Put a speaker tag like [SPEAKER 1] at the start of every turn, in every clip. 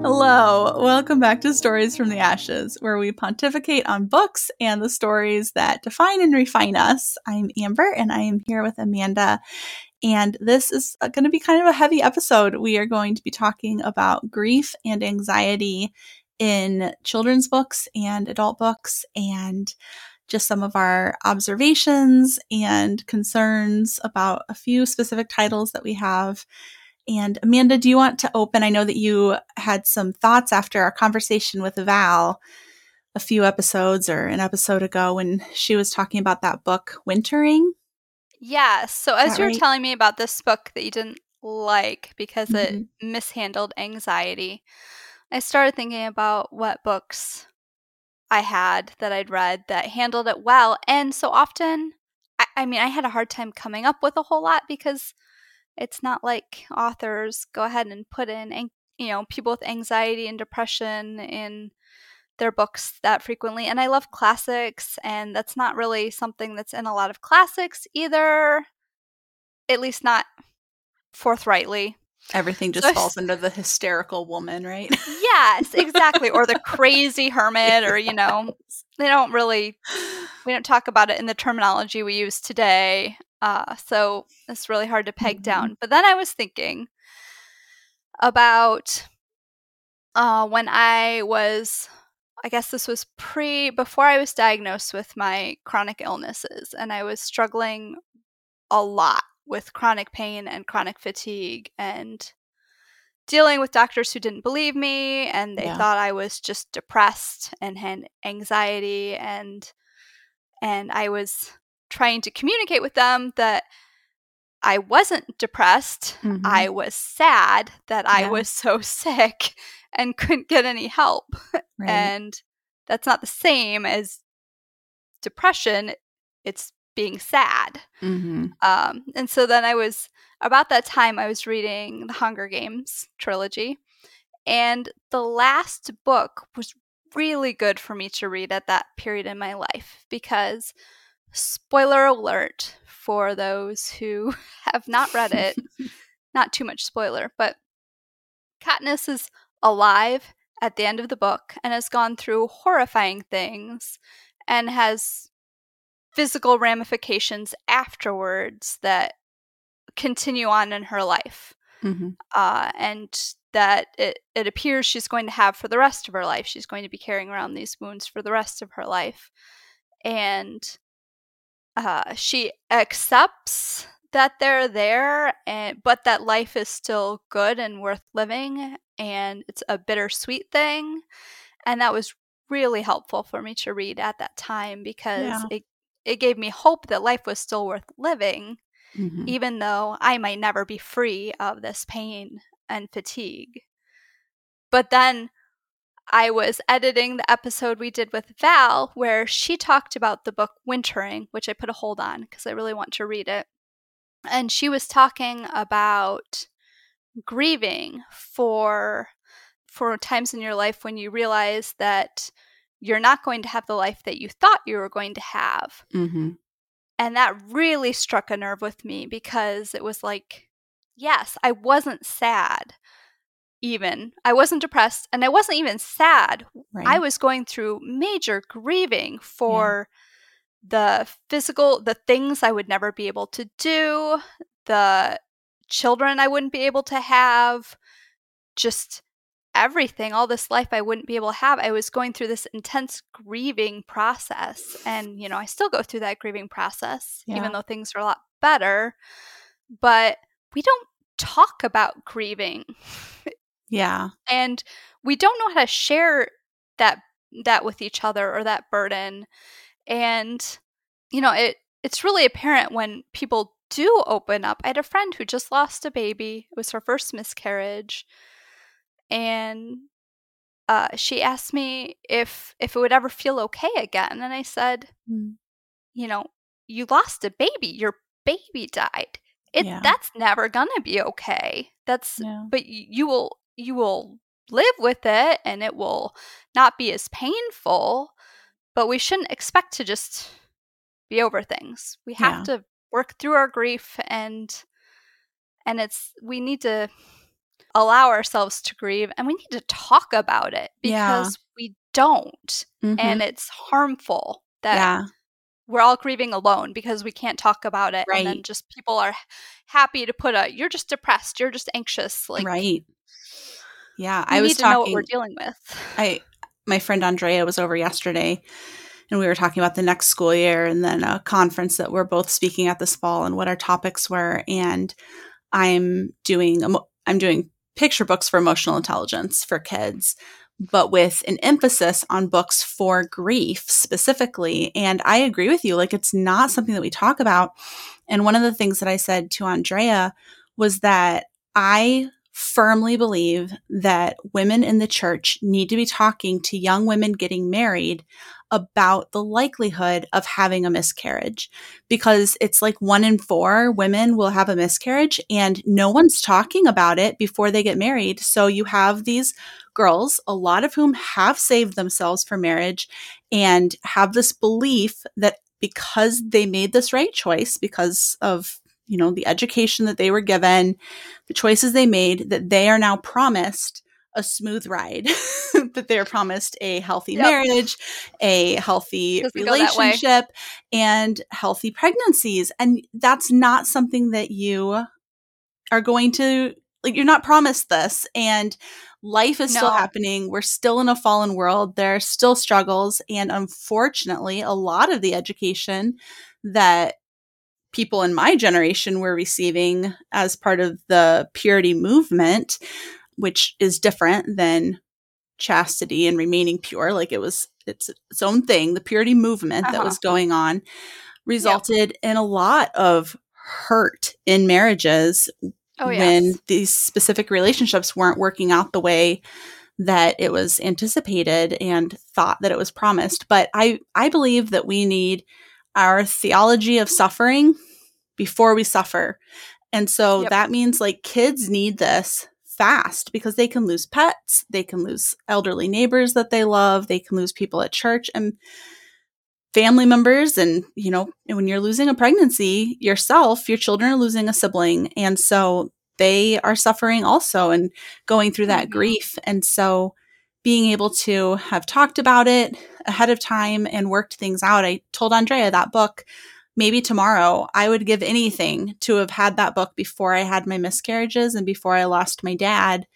[SPEAKER 1] Hello, welcome back to Stories from the Ashes, where we pontificate on books and the stories that define and refine us. I'm Ambre, and I am here with Amanda. And this is going to be kind of a heavy episode. We are going to be talking about grief and anxiety in children's books and adult books, and just some of our observations and concerns about a few specific titles that we have and Amanda, do you want to open? I know that you had some thoughts after our conversation with Val a few episodes or an episode ago when she was talking about that book, Wintering.
[SPEAKER 2] Yeah. So as you were right? telling me about this book that you didn't like because mm-hmm. it mishandled anxiety, I started thinking about what books I had that I'd read that handled it well. And so often, I, I mean, I had a hard time coming up with a whole lot because it's not like authors go ahead and put in you know people with anxiety and depression in their books that frequently and i love classics and that's not really something that's in a lot of classics either at least not forthrightly.
[SPEAKER 1] Everything just so falls under the hysterical woman right?
[SPEAKER 2] Yes exactly or the crazy hermit or you know they don't really we don't talk about it in the terminology we use today uh, so it's really hard to peg mm-hmm. down. But then I was thinking about uh, when I was, I guess this was pre, before I was diagnosed with my chronic illnesses, and I was struggling a lot with chronic pain and chronic fatigue and dealing with doctors who didn't believe me and they yeah. thought I was just depressed and had anxiety and and I was trying to communicate with them that I wasn't depressed. Mm-hmm. I was sad that yeah. I was so sick and couldn't get any help. Right. And that's not the same as depression, it's being sad. Mm-hmm. Um, and so then I was, about that time, I was reading the Hunger Games trilogy. And the last book was really good for me to read at that period in my life because spoiler alert for those who have not read it. not too much spoiler, but Katniss is alive at the end of the book and has gone through horrifying things and has physical ramifications afterwards that continue on in her life. Mm-hmm. Uh, and that it, it appears she's going to have for the rest of her life. She's going to be carrying around these wounds for the rest of her life. And uh, she accepts that they're there and but that life is still good and worth living and it's a bittersweet thing and that was really helpful for me to read at that time because yeah. it it gave me hope that life was still worth living mm-hmm. even though I might never be free of this pain and fatigue. But then I was editing the episode we did with Val where she talked about the book Wintering, which I put a hold on because I really want to read it. And she was talking about grieving for for times in your life when you realize that you're not going to have the life that you thought you were going to have. Mm-hmm. And that really struck a nerve with me because it was like, yes, I wasn't sad even. I wasn't depressed and I wasn't even sad. Right. I was going through major grieving for yeah. the physical, the things I would never be able to do, the children I wouldn't be able to have, just everything, all this life I wouldn't be able to have. I was going through this intense grieving process. And, you know, I still go through that grieving process, yeah. even though things are a lot better. But we don't talk about grieving
[SPEAKER 1] yeah.
[SPEAKER 2] And we don't know how to share that that with each other or that burden. And you know, it it's really apparent when people do open up. I had a friend who just lost a baby. It was her first miscarriage. And uh, she asked me if if it would ever feel okay again, and I said, mm. you know, you lost a baby. Your baby died. It yeah. that's never gonna be okay. That's yeah. but you will you will live with it and it will not be as painful, but we shouldn't expect to just be over things. We have yeah. to work through our grief and and it's we need to allow ourselves to grieve and we need to talk about it because yeah. we don't. Mm-hmm. And it's harmful that yeah. We're all grieving alone because we can't talk about it. Right. And then just people are happy to put a, you're just depressed, you're just anxious. Like,
[SPEAKER 1] right. Yeah. I was talking,
[SPEAKER 2] know what we're dealing with.
[SPEAKER 1] I, my friend Andrea was over yesterday and we were talking about the next school year and then a conference that we're both speaking at this fall and what our topics were. And I'm doing, I'm doing picture books for emotional intelligence for kids, but with an emphasis on books for grief specifically. And I agree with you. Like, it's not something that we talk about. And one of the things that I said to Andrea was that I firmly believe that women in the church need to be talking to young women getting married about the likelihood of having a miscarriage because it's like one in four women will have a miscarriage and no one's talking about it before they get married. So you have these girls, a lot of whom have saved themselves for marriage and have this belief that because they made this right choice because of you know the education that they were given the choices they made that they are now promised a smooth ride, that they're promised a healthy yep. marriage, a healthy Doesn't relationship, and healthy pregnancies. And that's not something that you are going to like you're not promised this and life is no. still happening we're still in a fallen world there are still struggles and unfortunately a lot of the education that people in my generation were receiving as part of the purity movement which is different than chastity and remaining pure like it was it's its own thing the purity movement uh-huh. that was going on resulted yep. in a lot of hurt in marriages oh, when yes. these specific relationships weren't working out the way that it was anticipated and thought that it was promised but i i believe that we need our theology of suffering before we suffer and so yep. that means like kids need this fast because they can lose pets, they can lose elderly neighbors that they love, they can lose people at church and family members. And you know when you're losing a pregnancy yourself your children are losing a sibling. And so they are suffering also and going through that mm-hmm. grief. And so being able to have talked about it ahead of time and worked things out i told andrea that book maybe tomorrow I would give anything to have had that book before I had my miscarriages and before I lost my dad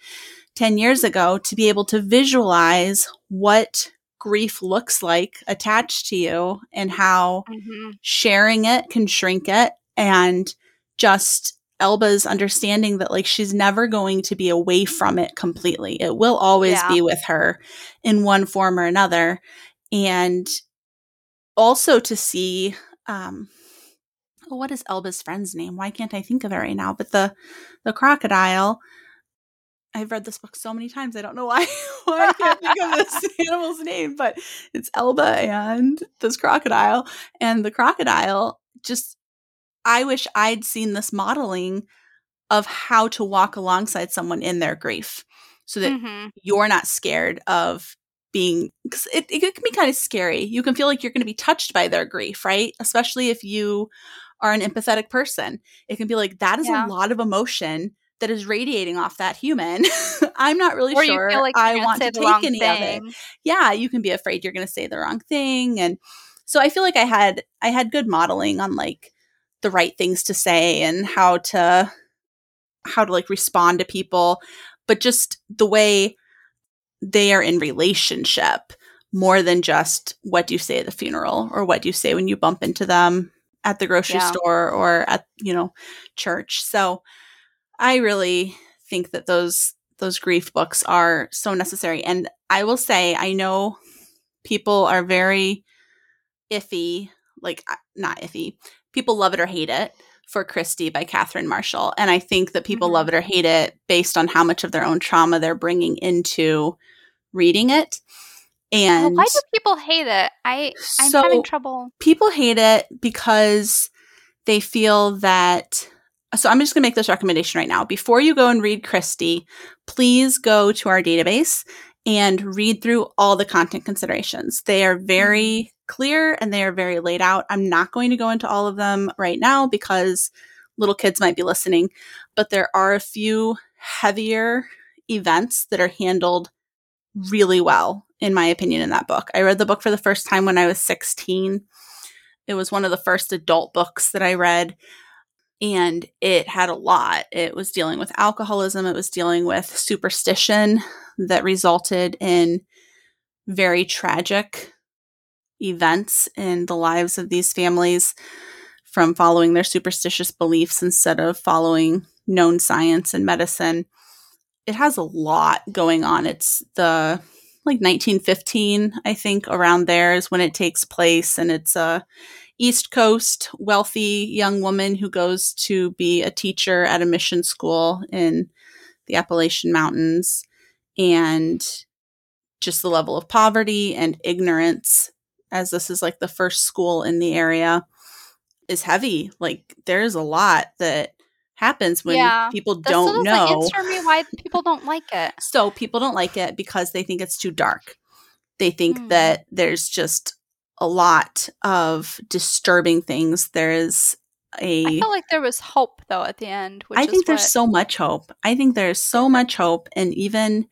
[SPEAKER 1] 10 years ago to be able to visualize what grief looks like attached to you and how mm-hmm. sharing it can shrink it and just Elba's understanding that like she's never going to be away from it completely. It will always yeah. be with her in one form or another. And also to see um what is Elba's friend's name? Why can't I think of it right now? But the the crocodile. I've read this book so many times. I don't know why why I can't think of this animal's name, but it's Elba and this crocodile. And the crocodile just I wish I'd seen this modeling of how to walk alongside someone in their grief so that mm-hmm. you're not scared of being because it, it can be kind of scary. You can feel like you're going to be touched by their grief right? Especially if you are an empathetic person. It can be like that is yeah. a lot of emotion that is radiating off that human. I'm not really
[SPEAKER 2] or
[SPEAKER 1] sure
[SPEAKER 2] like
[SPEAKER 1] i want to take any
[SPEAKER 2] thing.
[SPEAKER 1] of it. yeah you can be afraid you're going to say the wrong thing and so i feel like i had i had good modeling on like the right things to say and how to how to like respond to people. But just the way they are in relationship more than just what do you say at the funeral or what do you say when you bump into them at the grocery yeah. store or at you know church. So i really think that those those grief books are so necessary. And i will say i know people are very iffy like not iffy people love it or hate it for Christy by Catherine Marshall. And I think that people mm-hmm. love it or hate it based on how much of their own trauma they're bringing into reading it. And
[SPEAKER 2] well, why do people hate it? I I'm so having trouble.
[SPEAKER 1] People hate it because they feel that so I'm just going to make this recommendation right now. Before you go and read Christy, please go to our database and read through all the content considerations. They are very mm-hmm. clear and they are very laid out. I'm not going to go into all of them right now because little kids might be listening, but there are a few heavier events that are handled really well, in my opinion, in that book. I read the book for the first time when I was 16. It was one of the first adult books that I read, and it had a lot. It was dealing with alcoholism, it was dealing with superstition that resulted in very tragic events in the lives of these families from following their superstitious beliefs instead of following known science and medicine. It has a lot going on. It's the like 1915, I think, around there is when it takes place, and it's a East Coast wealthy young woman who goes to be a teacher at a mission school in the Appalachian Mountains, and just the level of poverty and ignorance, as this is like the first school in the area, is heavy. Like there's a lot that happens when yeah, people don't know.
[SPEAKER 2] answer me why people don't like it.
[SPEAKER 1] So people don't like it because they think it's too dark. They think mm. that there's just a lot of disturbing things. There is a.
[SPEAKER 2] I felt like there was hope though at the end.
[SPEAKER 1] I think there's so much hope. I think there's so much hope, and even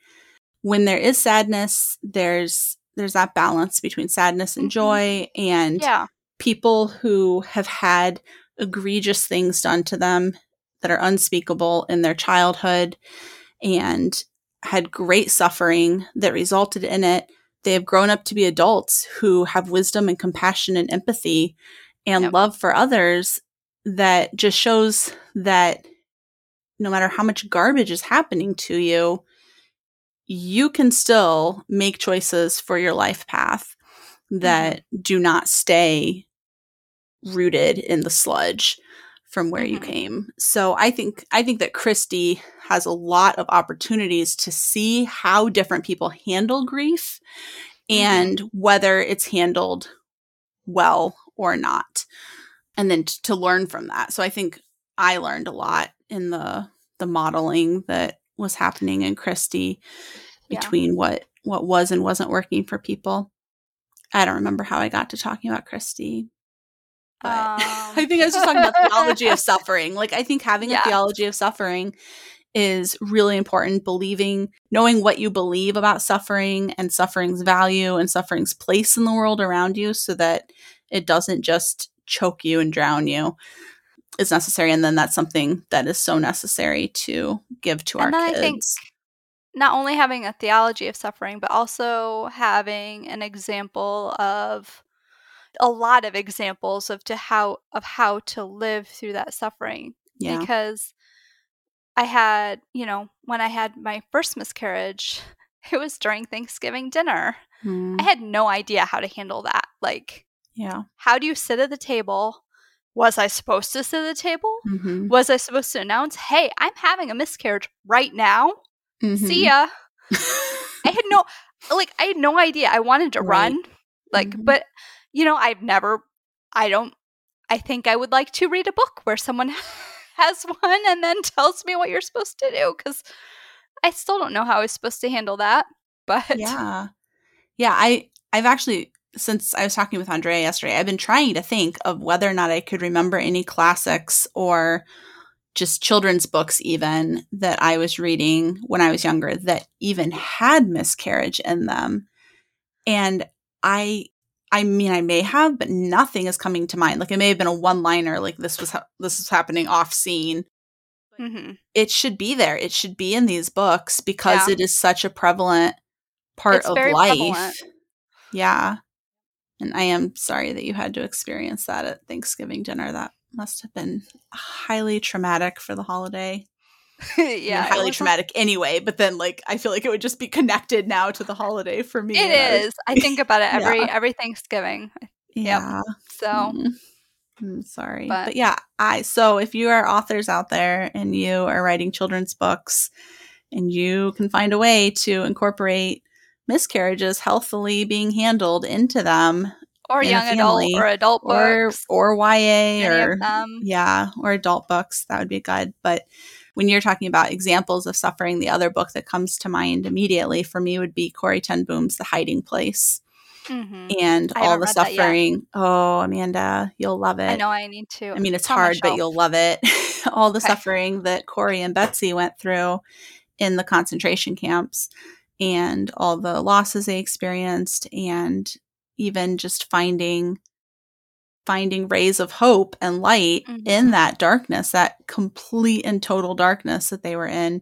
[SPEAKER 1] when there is sadness, there's there's that balance between sadness and mm-hmm. joy, and
[SPEAKER 2] yeah.
[SPEAKER 1] people who have had egregious things done to them that are unspeakable in their childhood and had great suffering that resulted in it. They have grown up to be adults who have wisdom and compassion and empathy and yep. love for others that just shows that no matter how much garbage is happening to you, you can still make choices for your life path that mm-hmm. do not stay rooted in the sludge from where mm-hmm. you came. So I think I think that Christy has a lot of opportunities to see how different people handle grief mm-hmm. and whether it's handled well or not. And then t- to learn from that. So I think I learned a lot in the the modeling that was happening in Christy between yeah. what what was and wasn't working for people. I don't remember how I got to talking about Christy. Um. I think I was just talking about the theology of suffering. Like I think having yeah. a theology of suffering is really important. Believing, knowing what you believe about suffering and suffering's value and suffering's place in the world around you so that it doesn't just choke you and drown you is necessary. And then that's something that is so necessary to give to and our kids. I think
[SPEAKER 2] not only having a theology of suffering, but also having an example of a lot of examples of to how of how to live through that suffering. Yeah. Because I had, you know, when I had my first miscarriage, it was during Thanksgiving dinner. Mm. I had no idea how to handle that. Like,
[SPEAKER 1] yeah.
[SPEAKER 2] How do you sit at the table? Was I supposed to sit at the table? Mm-hmm. Was I supposed to announce, hey, I'm having a miscarriage right now? Mm-hmm. See ya. I had no like I had no idea. I wanted to right. run. Like mm-hmm. but you know, I've never I don't I think I would like to read a book where someone has one and then tells me what you're supposed to do cuz I still don't know how I was supposed to handle that. But
[SPEAKER 1] Yeah. Yeah, I I've actually since I was talking with Andrea yesterday, I've been trying to think of whether or not I could remember any classics or just children's books even that I was reading when I was younger that even had miscarriage in them. And I I mean I may have but nothing is coming to mind. Like it may have been a one-liner like this was ha- this is happening off scene. Mm-hmm. It should be there. It should be in these books because yeah. it is such a prevalent part it's of life. Prevalent. Yeah. And I am sorry that you had to experience that at Thanksgiving dinner. That must have been highly traumatic for the holiday.
[SPEAKER 2] yeah,
[SPEAKER 1] highly traumatic anyway. But then, like, I feel like it would just be connected now to the holiday for me.
[SPEAKER 2] It is. I, I think about it every yeah. every Thanksgiving.
[SPEAKER 1] Yeah.
[SPEAKER 2] Yep. So.
[SPEAKER 1] Mm-hmm. I'm sorry. But, but yeah, I so if you are authors out there and you are writing children's books and you can find a way to incorporate miscarriages healthily being handled into them
[SPEAKER 2] or young adult or adult books
[SPEAKER 1] or, or YA or yeah or adult books that would be good but when you're talking about examples of suffering the other book that comes to mind immediately for me would be Corrie ten Boom's The Hiding Place
[SPEAKER 2] Mm-hmm.
[SPEAKER 1] and
[SPEAKER 2] I
[SPEAKER 1] all the
[SPEAKER 2] read that yet.
[SPEAKER 1] suffering. Oh, Amanda, you'll love it.
[SPEAKER 2] I know I need to.
[SPEAKER 1] I mean, it's hard, but you'll love it. all the
[SPEAKER 2] Okay.
[SPEAKER 1] suffering that Corrie and Betsy went through in the concentration camps and all the losses they experienced and even just finding finding rays of hope and light
[SPEAKER 2] Mhm.
[SPEAKER 1] in that darkness, that complete and total darkness that they were in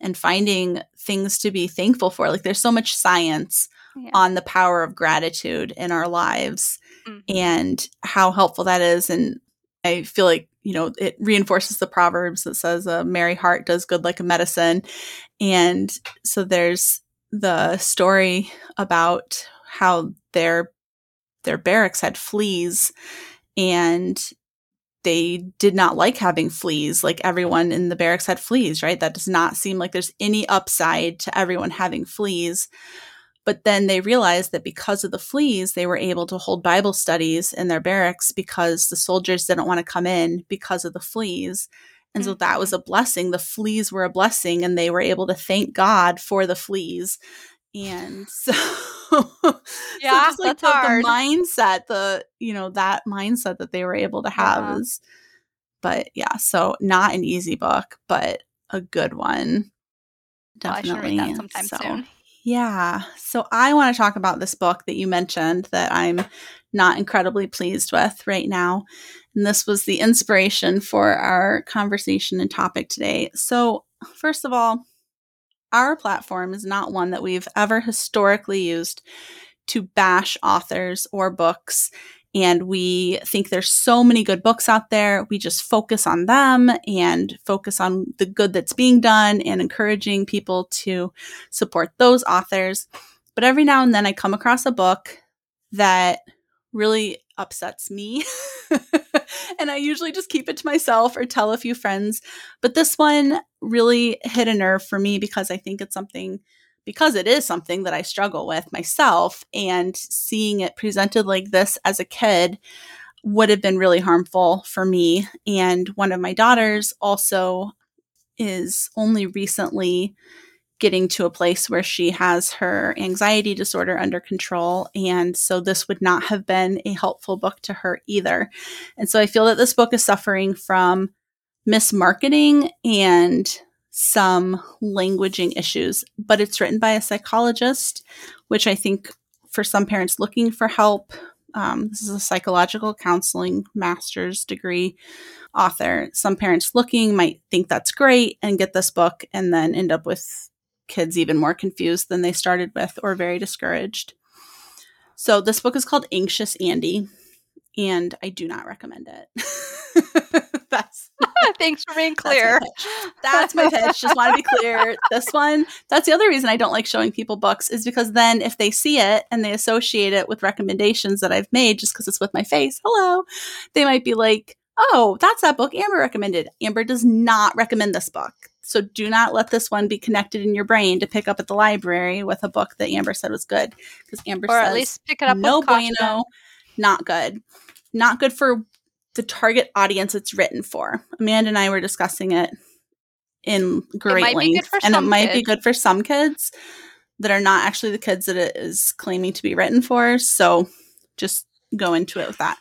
[SPEAKER 1] and finding things to be thankful for. Like there's so much science
[SPEAKER 2] Yeah.
[SPEAKER 1] on the power of gratitude in our lives
[SPEAKER 2] Mhm.
[SPEAKER 1] and how helpful that is. And I feel like, you know, it reinforces the Proverbs that says a merry heart does good like a medicine. And so there's the story about how their their barracks had fleas and they did not like having fleas. Like everyone in the barracks had fleas right? That does not seem like there's any upside to everyone having fleas. But then they realized that because of the fleas they were able to hold bible studies in their barracks because the soldiers didn't want to come in because of the fleas. And so that was mm-hmm. a blessing. The fleas were a blessing and they were able to thank god for the fleas and so, so
[SPEAKER 2] Yeah,
[SPEAKER 1] just like
[SPEAKER 2] that's
[SPEAKER 1] the,
[SPEAKER 2] hard.
[SPEAKER 1] the mindset the you know that mindset that they were able to have
[SPEAKER 2] Yeah.
[SPEAKER 1] is but yeah so not an easy book but a good one
[SPEAKER 2] Well, I
[SPEAKER 1] definitely
[SPEAKER 2] read that sometime
[SPEAKER 1] so
[SPEAKER 2] soon.
[SPEAKER 1] yeah so i want to talk about this book that you mentioned that i'm not incredibly pleased with right now and this was the inspiration for our conversation and topic today so first of all our platform is not one that we've ever historically used to bash authors or books. And we think there's so many good books out there. We just focus on them and focus on the good that's being done and encouraging people to support those authors. But every now and then I come across a book that really upsets me. and I usually just keep it to myself or tell a few friends. But this one really hit a nerve for me because I think it's something, because it is something that I struggle with myself. And seeing it presented like this as a kid would have been really harmful for me. And one of my daughters also is only recently getting to a place where she has her anxiety disorder under control. And so this would not have been a helpful book to her either. And so I feel that this book is suffering from mismarketing and some languaging issues, but it's written by a psychologist, which I think for some parents looking for help, um, this is a psychological counseling master's degree author. Some parents looking might think that's great and get this book and then end up with kids even more confused than they started with or very discouraged. So this book is called Anxious Andy, and I do not recommend it. that's
[SPEAKER 2] Thanks for being
[SPEAKER 1] that's my
[SPEAKER 2] clear.
[SPEAKER 1] pitch. That's my pitch. Just want to be clear. This one, that's the other reason I don't like showing people books is because then if they see it and they associate it with recommendations that I've made just because it's with my face, hello, they might be like, oh, that's that book Ambre recommended. Ambre does not recommend this book. So do not let this one be connected in your brain to pick up at the library with a book that Ambre said was good. Because Ambre
[SPEAKER 2] or
[SPEAKER 1] says
[SPEAKER 2] at least pick it up
[SPEAKER 1] no bueno, not good. Not good for the target audience it's written for. Amanda and I were discussing it in great length, and it might be good for some kids that are not actually the kids that it is claiming to be written for. So just go into it with that.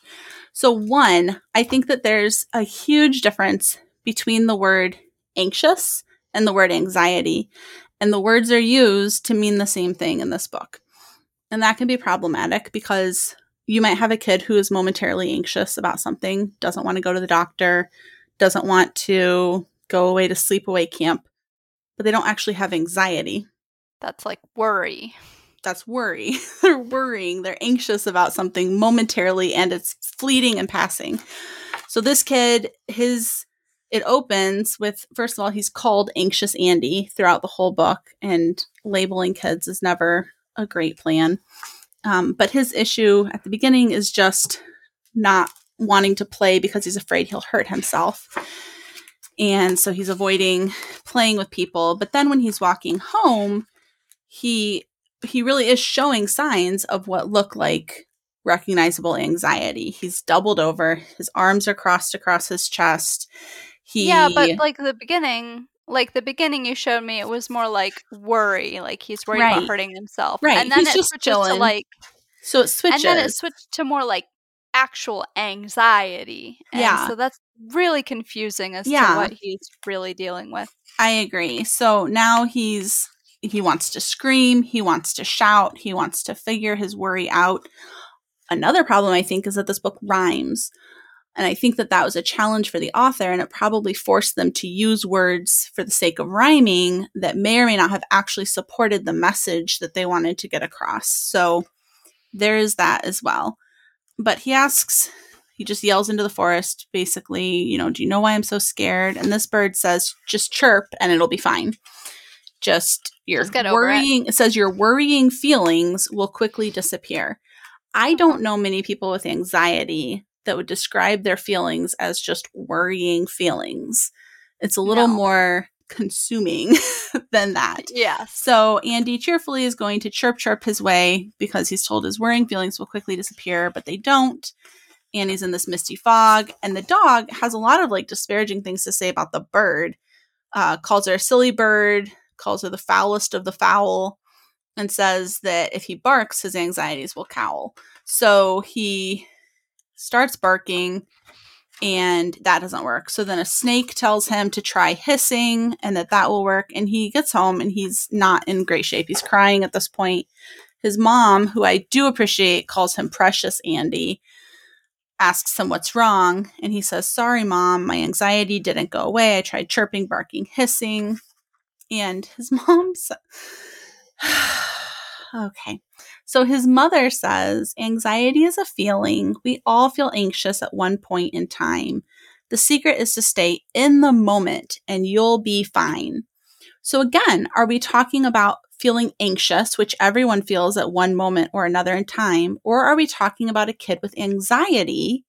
[SPEAKER 1] So one, I think that there's a huge difference between the word anxious and the word anxiety, and the words are used to mean the same thing in this book. And that can be problematic because you might have a kid who is momentarily anxious about something, doesn't want to go to the doctor, doesn't want to go away to sleepaway camp, but they don't actually have anxiety.
[SPEAKER 2] That's like worry.
[SPEAKER 1] That's worry. they're worrying, they're anxious about something momentarily and it's fleeting and passing. So this kid, his it opens with first of all, he's called anxious Andy throughout the whole book, and labeling kids is never a great plan. Um, but his issue at the beginning is just not wanting to play because he's afraid he'll hurt himself. And so he's avoiding playing with people. But then when he's walking home, he he really is showing signs of what look like recognizable anxiety. He's doubled over, his arms are crossed across his chest. He
[SPEAKER 2] Yeah, but like the beginning, like the beginning you showed me, it was more like worry, like he's worried
[SPEAKER 1] Right.
[SPEAKER 2] about hurting himself.
[SPEAKER 1] Right,
[SPEAKER 2] And then
[SPEAKER 1] he's
[SPEAKER 2] it
[SPEAKER 1] just
[SPEAKER 2] switches to like
[SPEAKER 1] So it switches.
[SPEAKER 2] And then it switched to more like actual anxiety. And
[SPEAKER 1] Yeah.
[SPEAKER 2] So that's really confusing as
[SPEAKER 1] Yeah.
[SPEAKER 2] to what he's really dealing with.
[SPEAKER 1] I agree. So now he's he wants to scream, he wants to shout, he wants to figure his worry out. Another problem I think is that this book rhymes. And I think that that was a challenge for the author and it probably forced them to use words for the sake of rhyming that may or may not have actually supported the message that they wanted to get across. So there is that as well. But he asks he just yells into the forest, basically, you know, do you know why I'm so scared? And this bird says, just chirp and it'll be fine. Just your
[SPEAKER 2] Just over it.
[SPEAKER 1] worrying, it. says your worrying feelings will quickly disappear. I don't know many people with anxiety that would describe their feelings as just worrying feelings. It's a little
[SPEAKER 2] No.
[SPEAKER 1] more consuming than that.
[SPEAKER 2] Yeah.
[SPEAKER 1] So Andy cheerfully is going to chirp chirp his way because he's told his worrying feelings will quickly disappear, but they don't. Andy's in this misty fog, and the dog has a lot of like disparaging things to say about the bird. Uh, calls her a silly bird, calls her the foulest of the foul, and says that if he barks, his anxieties will cowl. So he starts barking, and that doesn't work. So then a snake tells him to try hissing and that that will work. And he gets home and he's not in great shape. He's crying at this point. His mom, who I do appreciate, calls him Precious Andy, asks him what's wrong. And he says, Sorry, mom, my anxiety didn't go away. I tried chirping, barking, hissing. And his mom says, Okay. So his mother says anxiety is a feeling. We all feel anxious at one point in time. The secret is to stay in the moment and you'll be fine. So, again, are we talking about feeling anxious, which everyone feels at one moment or another in time? Or are we talking about a kid with anxiety,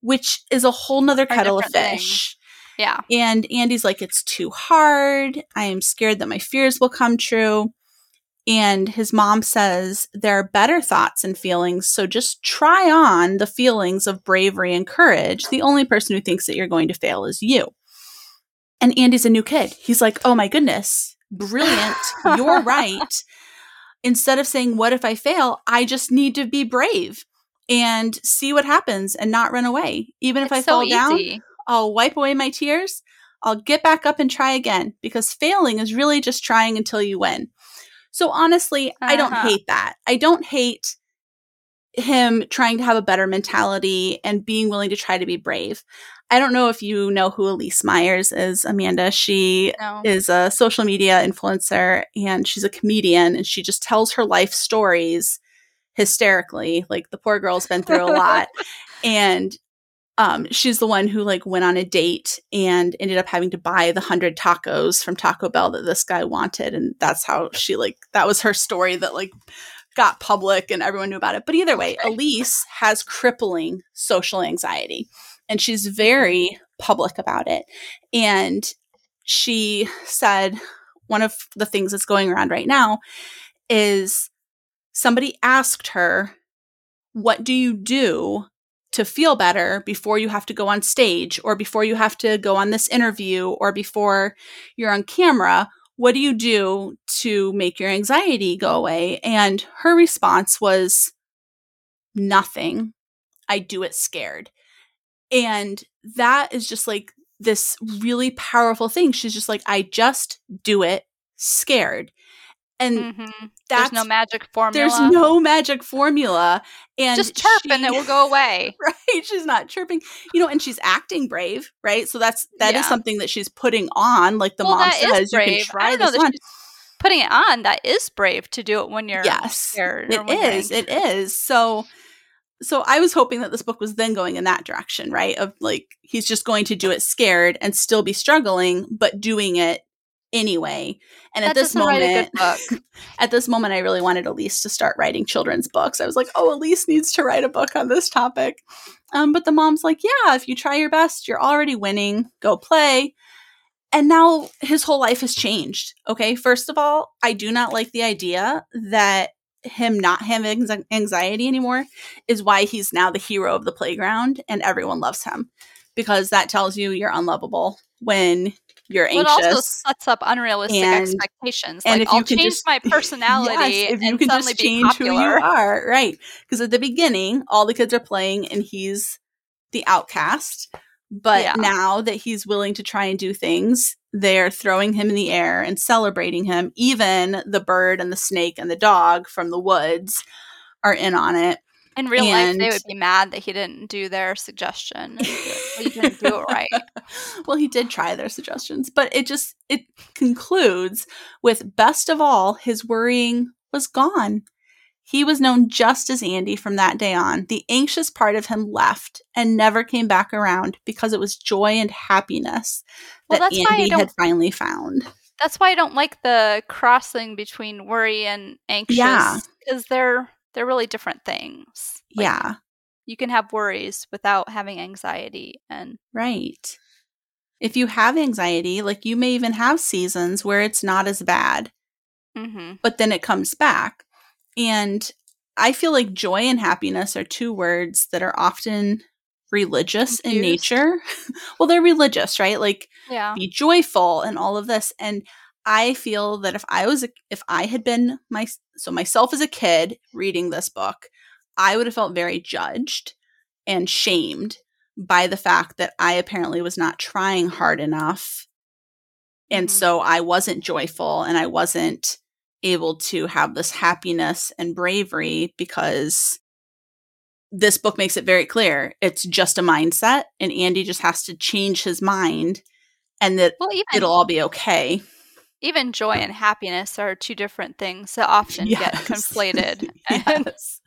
[SPEAKER 1] which is a whole nother kettle of fish?
[SPEAKER 2] Yeah.
[SPEAKER 1] And Andy's like, it's too hard. I am scared that my fears will come true. And his mom says there are better thoughts and feelings. So just try on the feelings of bravery and courage. The only person who thinks that you're going to fail is you. And Andy's a new kid. He's like, oh my goodness, brilliant. You're right. Instead of saying, what if I fail? I just need to be brave and see what happens and not run away. Even if I
[SPEAKER 2] It's so
[SPEAKER 1] fall down,
[SPEAKER 2] easy.
[SPEAKER 1] I'll wipe away my tears. I'll get back up and try again because failing is really just trying until you win. So honestly, I don't
[SPEAKER 2] Uh-huh.
[SPEAKER 1] hate that. I don't hate him trying to have a better mentality and being willing to try to be brave. I don't know if you know who Elyse Myers is, Amanda. She
[SPEAKER 2] No.
[SPEAKER 1] is a social media influencer and she's a comedian and she just tells her life stories hysterically. Like the poor girl's been through a lot. And um, she's the one who like went on a date and ended up having to buy the hundred tacos from Taco Bell that this guy wanted, and that's how she like that was her story that like got public and everyone knew about it. But either way, Elyse has crippling social anxiety, and she's very public about it. And she said one of the things that's going around right now is somebody asked her, "What do you do?" To feel better before you have to go on stage or before you have to go on this interview or before you're on camera what do you do to make your anxiety go away? And her response was nothing. I do it scared. And that is just like this really powerful thing. She's just like i just do it scared and
[SPEAKER 2] Mhm.
[SPEAKER 1] that's
[SPEAKER 2] There's no magic formula.
[SPEAKER 1] there's no magic formula and
[SPEAKER 2] Just chirp and
[SPEAKER 1] she-
[SPEAKER 2] it will go away.
[SPEAKER 1] right she's not chirping you know and she's acting brave right so that's that is
[SPEAKER 2] Yeah.
[SPEAKER 1] something that she's putting on like the
[SPEAKER 2] well,
[SPEAKER 1] mom
[SPEAKER 2] that is
[SPEAKER 1] says you can try this
[SPEAKER 2] that
[SPEAKER 1] on
[SPEAKER 2] putting it on. That is brave to do it when you're
[SPEAKER 1] yes
[SPEAKER 2] scared.
[SPEAKER 1] it
[SPEAKER 2] or when you're
[SPEAKER 1] is it is so so i was hoping that this book was then going in that direction right of like he's just going to do it scared and still be struggling but doing it anyway. And at this
[SPEAKER 2] doesn't write a
[SPEAKER 1] moment at this moment i really wanted elyse to start writing children's books. I was like oh elyse needs to write a book on this topic. Um, but the mom's like yeah if you try your best you're already winning. Go play. And now his whole life has changed okay? First of all i do not like the idea that him not having anxiety anymore is why he's now the hero of the playground and everyone loves him. Because that tells you you're unlovable when you're anxious.
[SPEAKER 2] it also sets up unrealistic
[SPEAKER 1] And-
[SPEAKER 2] expectations.
[SPEAKER 1] and
[SPEAKER 2] Like
[SPEAKER 1] if
[SPEAKER 2] I'll
[SPEAKER 1] can
[SPEAKER 2] change
[SPEAKER 1] just-
[SPEAKER 2] my personality
[SPEAKER 1] Yes, if you
[SPEAKER 2] and
[SPEAKER 1] can
[SPEAKER 2] suddenly
[SPEAKER 1] just change who you are, right? Because at the beginning, all the kids are playing, and he's the outcast. But
[SPEAKER 2] Yeah.
[SPEAKER 1] now that he's willing to try and do things, they're throwing him in the air and celebrating him. Even the bird and the snake and the dog from the woods are in on it.
[SPEAKER 2] In real life, they would be mad that he didn't do their suggestion. he didn't do it right.
[SPEAKER 1] well, he did try their suggestions, but it just it concludes with best of all, his worrying was gone. He was known just as Andy from that day on. The anxious part of him left and never came back around because it was joy and happiness
[SPEAKER 2] Well,
[SPEAKER 1] that
[SPEAKER 2] that's why I
[SPEAKER 1] Andy had finally found.
[SPEAKER 2] That's why I don't like the crossing between worry and anxious.
[SPEAKER 1] Yeah.
[SPEAKER 2] Because they're they're really different things. Like,
[SPEAKER 1] yeah,
[SPEAKER 2] You can have worries without having anxiety and
[SPEAKER 1] right. If you have anxiety, like you may even have seasons where it's not as bad.
[SPEAKER 2] hmm
[SPEAKER 1] but then it comes back. And I feel like joy and happiness are two words that are often religious in nature. well, they're religious, right? Like
[SPEAKER 2] yeah.
[SPEAKER 1] be joyful and all of this. And I feel that if I was a, if I had been my so myself as a kid reading this book, I would have felt very judged and shamed by the fact that I apparently was not trying hard enough. And
[SPEAKER 2] Mhm.
[SPEAKER 1] so I wasn't joyful and I wasn't able to have this happiness and bravery because this book makes it very clear it's just a mindset and Andy just has to change his mind and that
[SPEAKER 2] Well, even
[SPEAKER 1] it'll all be okay.
[SPEAKER 2] Even joy and happiness are two different things that often get conflated.
[SPEAKER 1] Yes.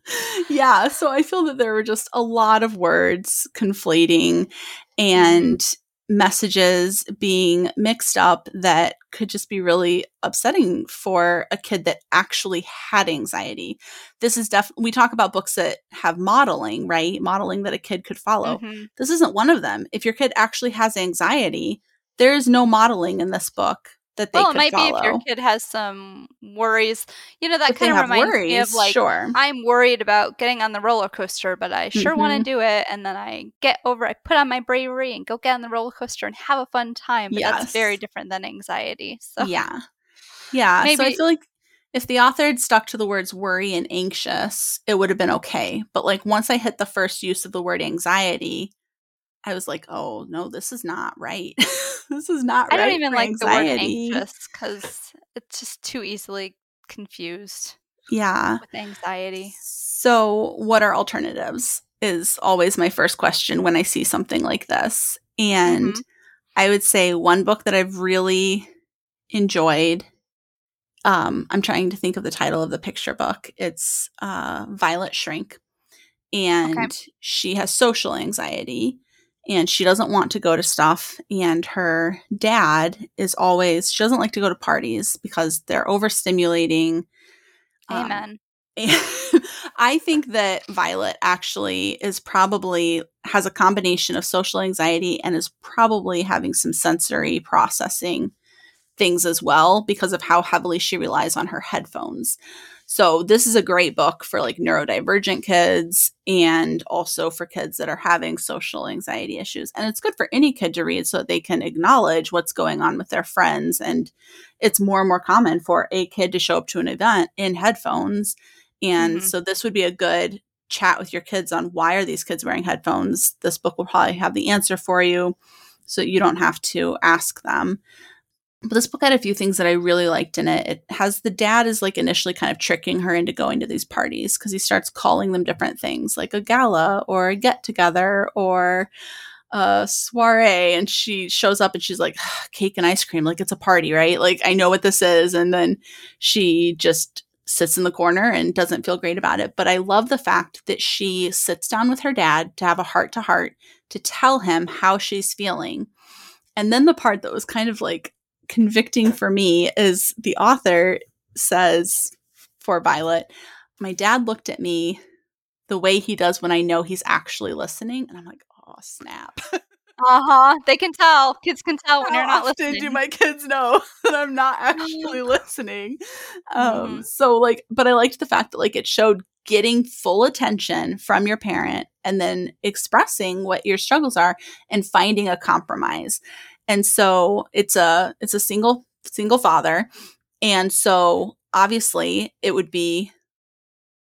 [SPEAKER 1] Yeah. So I feel that there were just a lot of words conflating and messages being mixed up that could just be really upsetting for a kid that actually had anxiety. This is definitely, we talk about books that have modeling, right? Modeling that a kid could follow.
[SPEAKER 2] Mhm.
[SPEAKER 1] This isn't one of them. If your kid actually has anxiety, there is no modeling in this book that they
[SPEAKER 2] well, it might
[SPEAKER 1] follow.
[SPEAKER 2] be if your kid has some worries. You know, that
[SPEAKER 1] If
[SPEAKER 2] kind of reminds
[SPEAKER 1] worries,
[SPEAKER 2] me of like
[SPEAKER 1] sure.
[SPEAKER 2] I'm worried about getting on the roller coaster, but I sure want
[SPEAKER 1] Mhm.
[SPEAKER 2] to do it. And then I get over, I put on my bravery and go get on the roller coaster and have a fun time. But that's very different than anxiety. So
[SPEAKER 1] Yeah. Yeah. so I feel like if the author had stuck to the words worry and anxious, it would have been okay. But like once I hit the first use of the word anxiety, I was like, oh no, this is not right. this is not
[SPEAKER 2] I
[SPEAKER 1] right.
[SPEAKER 2] I don't even like the word anxious because it's just too easily confused
[SPEAKER 1] Yeah.
[SPEAKER 2] with anxiety.
[SPEAKER 1] So, what are alternatives? Is always my first question when I see something like this. And
[SPEAKER 2] Mhm.
[SPEAKER 1] I would say one book that I've really enjoyed. Um, I'm trying to think of the title of the picture book. It's uh, Violet Shrink. And she has social anxiety and she doesn't want to go to stuff. And her dad is always, she doesn't like to go to parties because they're overstimulating. Um,
[SPEAKER 2] Amen.
[SPEAKER 1] and I think that Violet actually is probably has a combination of social anxiety and is probably having some sensory processing things as well because of how heavily she relies on her headphones. So this is a great book for like neurodivergent kids and also for kids that are having social anxiety issues. And it's good for any kid to read so that they can acknowledge what's going on with their friends. And it's more and more common for a kid to show up to an event in headphones. And
[SPEAKER 2] Mhm.
[SPEAKER 1] so this would be a good chat with your kids on why are these kids wearing headphones? This book will probably have the answer for you. So you don't have to ask them but this book had a few things that I really liked in it. It has the dad is like initially kind of tricking her into going to these parties because he starts calling them different things like a gala or a get together or a soiree. And she shows up and she's like, cake and ice cream, like it's a party, right? Like I know what this is. And then she just sits in the corner and doesn't feel great about it. But I love the fact that she sits down with her dad to have a heart to heart to tell him how she's feeling. And then the part that was kind of like convicting for me is the author says for Violet, my dad looked at me the way he does when I know he's actually listening. And I'm like, oh, snap.
[SPEAKER 2] Uh huh. They can tell. Kids can tell when
[SPEAKER 1] How
[SPEAKER 2] you're not listening.
[SPEAKER 1] do my kids know that I'm not actually listening? Um,
[SPEAKER 2] Mhm.
[SPEAKER 1] so like, but I liked the fact that like it showed getting full attention from your parent and then expressing what your struggles are and finding a compromise. And so it's a it's a single single father. And so obviously it would be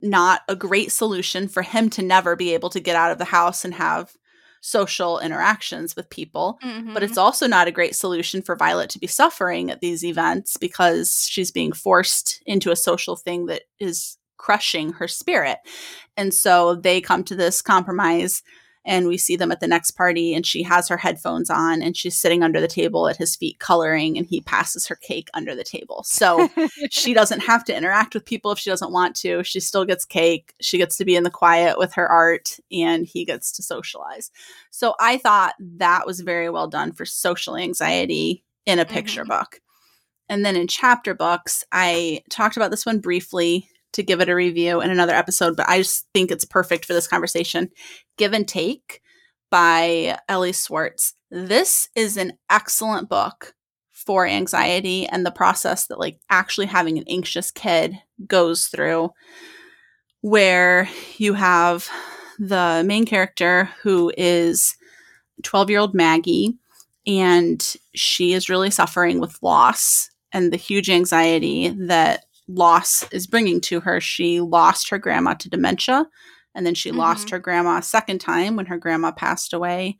[SPEAKER 1] not a great solution for him to never be able to get out of the house and have social interactions with people. Mm-hmm. But it's also not a great solution for Violet to be suffering at these events because she's being forced into a social thing that is crushing her spirit. And so they come to this compromise and we see them at the next party and she has her headphones on and she's sitting under the table at his feet coloring and he passes her cake under the table. So she doesn't have to interact with people if she doesn't want to. She still gets cake. She gets to be in the quiet with her art and he gets to socialize. So i thought that was very well done for social anxiety in a picture mm-hmm. book. And then in chapter books i talked about this one briefly to give it a review in another episode, but I just think it's perfect for this conversation. Give and Take by Elly Swartz. This is an excellent book for anxiety and the process that like actually having an anxious kid goes through where you have the main character who is 12 year old Maggie and she is really suffering with loss and the huge anxiety that loss is bringing to her. She lost her grandma to dementia, and then she mm-hmm. lost her grandma a second time when her grandma passed away.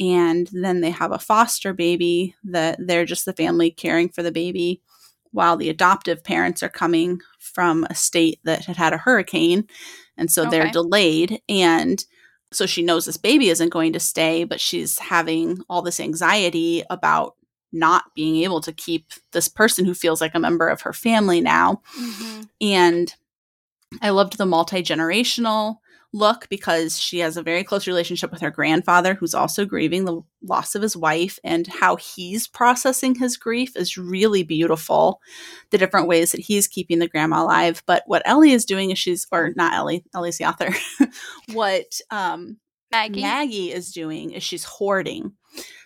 [SPEAKER 1] And then they have a foster baby that they're just the family caring for the baby while the adoptive parents are coming from a state that had had a hurricane. And so okay. they're delayed. And so she knows this baby isn't going to stay, but she's having all this anxiety about not being able to keep this person who feels like a member of her family now. Mm-hmm. And I loved the multi generational look because she has a very close relationship with her grandfather, who's also grieving the loss of his wife, and how he's processing his grief is really beautiful. The different ways that he's keeping the grandma alive. But what Elly is doing is she's, or not Elly, Elly's the author, what um, Maggie. Maggie is doing is she's hoarding.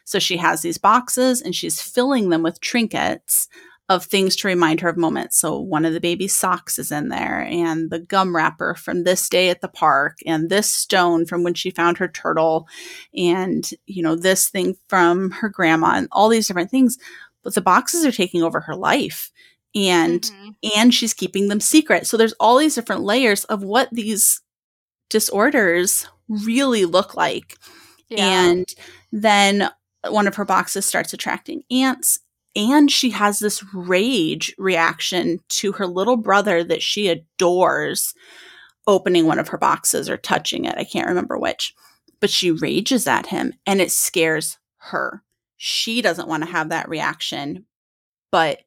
[SPEAKER 1] So she has these boxes and she's filling them with trinkets of things to remind her of moments. So one of the baby's socks is in there, and the gum wrapper from this day at the park, and this stone from when she found her turtle, and you know, this thing from her grandma, and all these different things. But the boxes are taking over her life. And mm-hmm. and she's keeping them secret. So there's all these different layers of what these disorders really look like. Yeah. And then one of her boxes starts attracting ants and she has this rage reaction to her little brother that she adores opening one of her boxes or touching it. I can't remember which. But she rages at him and it scares her. She doesn't want to have that reaction, but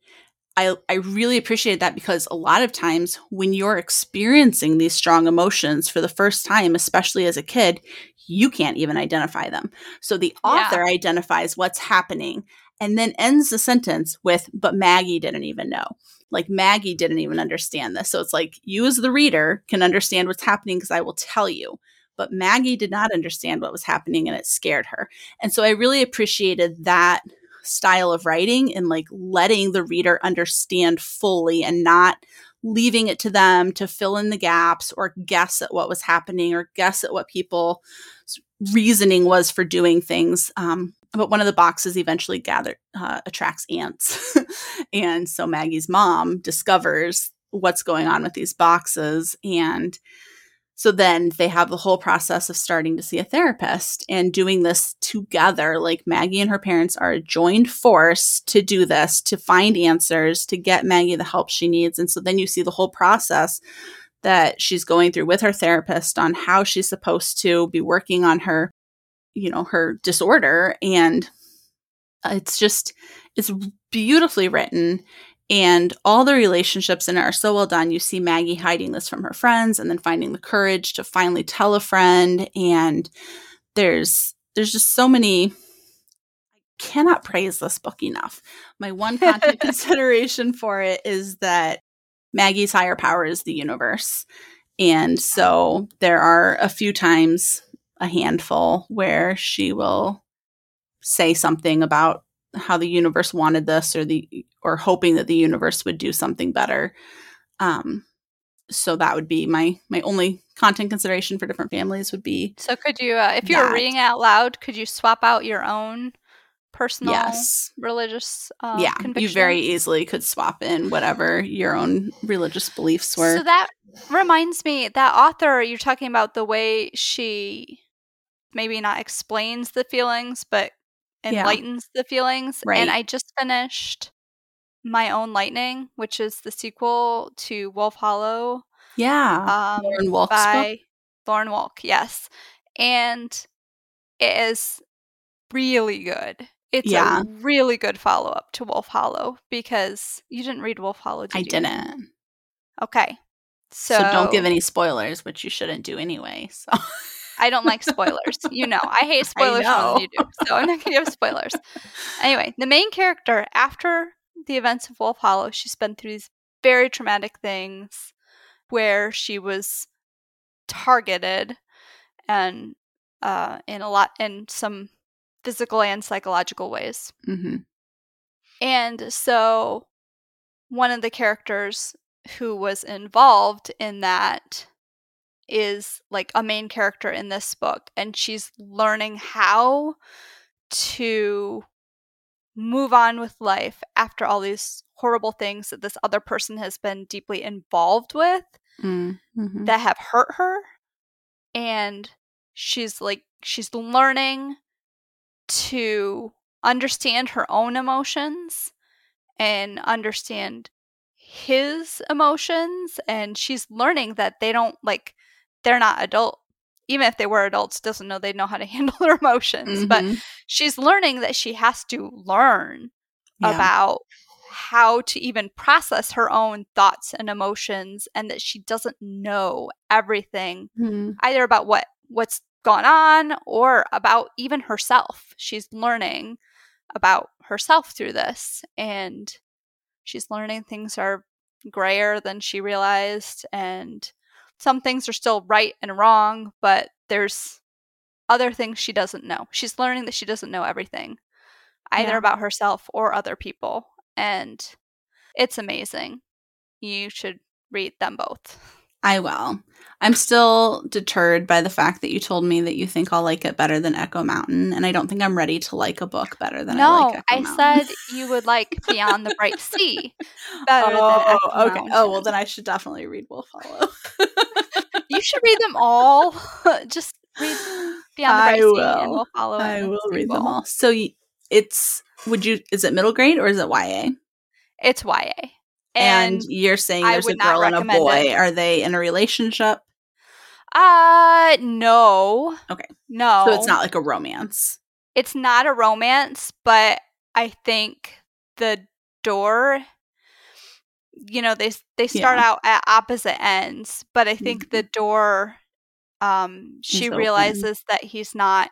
[SPEAKER 1] I, I really appreciate that because a lot of times when you're experiencing these strong emotions for the first time, especially as a kid, you can't even identify them. So the author yeah. identifies what's happening and then ends the sentence with, but Maggie didn't even know. Like Maggie didn't even understand this. So it's like you, as the reader, can understand what's happening because I will tell you. But Maggie did not understand what was happening and it scared her. And so I really appreciated that style of writing and like letting the reader understand fully and not leaving it to them to fill in the gaps or guess at what was happening or guess at what people reasoning was for doing things um, but one of the boxes eventually gathered uh, attracts ants. And so maggie's mom discovers what's going on with these boxes and so then they have the whole process of starting to see a therapist and doing this together. Like Maggie and her parents are a joined force to do this, to find answers, to get Maggie the help she needs. And so then you see the whole process that she's going through with her therapist on how she's supposed to be working on her, you know, her disorder. And uh, it's just, it's beautifully written and all the relationships in it are so well done. You see Maggie hiding this from her friends and then finding the courage to finally tell a friend. And there's there's just so many I cannot praise this book enough. My one content consideration for it is that Maggie's higher power is the universe. And so there are a few times, a handful, where she will say something about how the universe wanted this or the or hoping that the universe would do something better um so that would be my my only content consideration for different families would be
[SPEAKER 2] so could you uh, if you were reading out loud could you swap out your own personal
[SPEAKER 1] Yes.
[SPEAKER 2] religious uh,
[SPEAKER 1] yeah. You very easily could swap in whatever your own religious beliefs were.
[SPEAKER 2] So that reminds me, that author you're talking about the way she maybe not explains the feelings, but
[SPEAKER 1] Yeah.
[SPEAKER 2] enlightens the feelings.
[SPEAKER 1] Right.
[SPEAKER 2] And I just finished My Own Lightning, which is the sequel to Wolf Hollow
[SPEAKER 1] yeah.
[SPEAKER 2] um,
[SPEAKER 1] Lauren Wolf's book?
[SPEAKER 2] Lauren Wolk. Yes, and it is really good. It's
[SPEAKER 1] Yeah.
[SPEAKER 2] a really good follow up to Wolf Hollow because you didn't read Wolf Hollow, did
[SPEAKER 1] I
[SPEAKER 2] you?
[SPEAKER 1] didn't.
[SPEAKER 2] Okay, so,
[SPEAKER 1] So, don't give any spoilers, which you shouldn't do anyway. So
[SPEAKER 2] I don't like spoilers. you know, I hate spoilers more than you do, so I'm not gonna give spoilers. Anyway, the main character after the events of Wolf Hollow, she's been through these very traumatic things where she was targeted and uh, in a lot in some physical and psychological ways.
[SPEAKER 1] hmm
[SPEAKER 2] And so one of the characters who was involved in that is like a main character in this book and she's learning how to move on with life after all these horrible things that this other person has been deeply involved with
[SPEAKER 1] Mm-hmm.
[SPEAKER 2] that have hurt her and she's like she's learning to understand her own emotions and understand his emotions and she's learning that they don't like they're not adult even if they were adults doesn't know they know how to handle their emotions but
[SPEAKER 1] Mhm.
[SPEAKER 2] she's learning that she has to learn
[SPEAKER 1] Yeah.
[SPEAKER 2] about how to even process her own thoughts and emotions and that she doesn't know everything
[SPEAKER 1] Mhm.
[SPEAKER 2] either about what what's gone on or about even herself she's learning about herself through this and she's learning things are grayer than she realized and some things are still right and wrong but there's other things she doesn't know. She's learning that she doesn't know everything either
[SPEAKER 1] Yeah.
[SPEAKER 2] about herself or other people and it's amazing. You should read them both
[SPEAKER 1] I will. I'm still deterred by the fact that you told me that you think I'll like it better than Echo Mountain, and I don't think I'm ready to like a book better than I
[SPEAKER 2] no
[SPEAKER 1] like Echo
[SPEAKER 2] i
[SPEAKER 1] Mountain.
[SPEAKER 2] said you would like beyond the bright sea better than
[SPEAKER 1] oh,
[SPEAKER 2] Echo
[SPEAKER 1] okay. Oh, well, then I should definitely read Wolf Hollow.
[SPEAKER 2] you should read them all just read beyond the
[SPEAKER 1] I
[SPEAKER 2] bright sea and
[SPEAKER 1] will.
[SPEAKER 2] follow
[SPEAKER 1] I will read them all. So it's would you? Is it middle grade or is it YA?
[SPEAKER 2] it's ya
[SPEAKER 1] And,
[SPEAKER 2] and
[SPEAKER 1] you're saying there's a girl and a boy.
[SPEAKER 2] it.
[SPEAKER 1] Are they in a relationship?
[SPEAKER 2] uh no
[SPEAKER 1] Okay.
[SPEAKER 2] no
[SPEAKER 1] So it's not like a romance.
[SPEAKER 2] it's not a romance, but I think the door you know, they they start
[SPEAKER 1] Yeah.
[SPEAKER 2] out at opposite ends, but I think the door um she realizes that he's not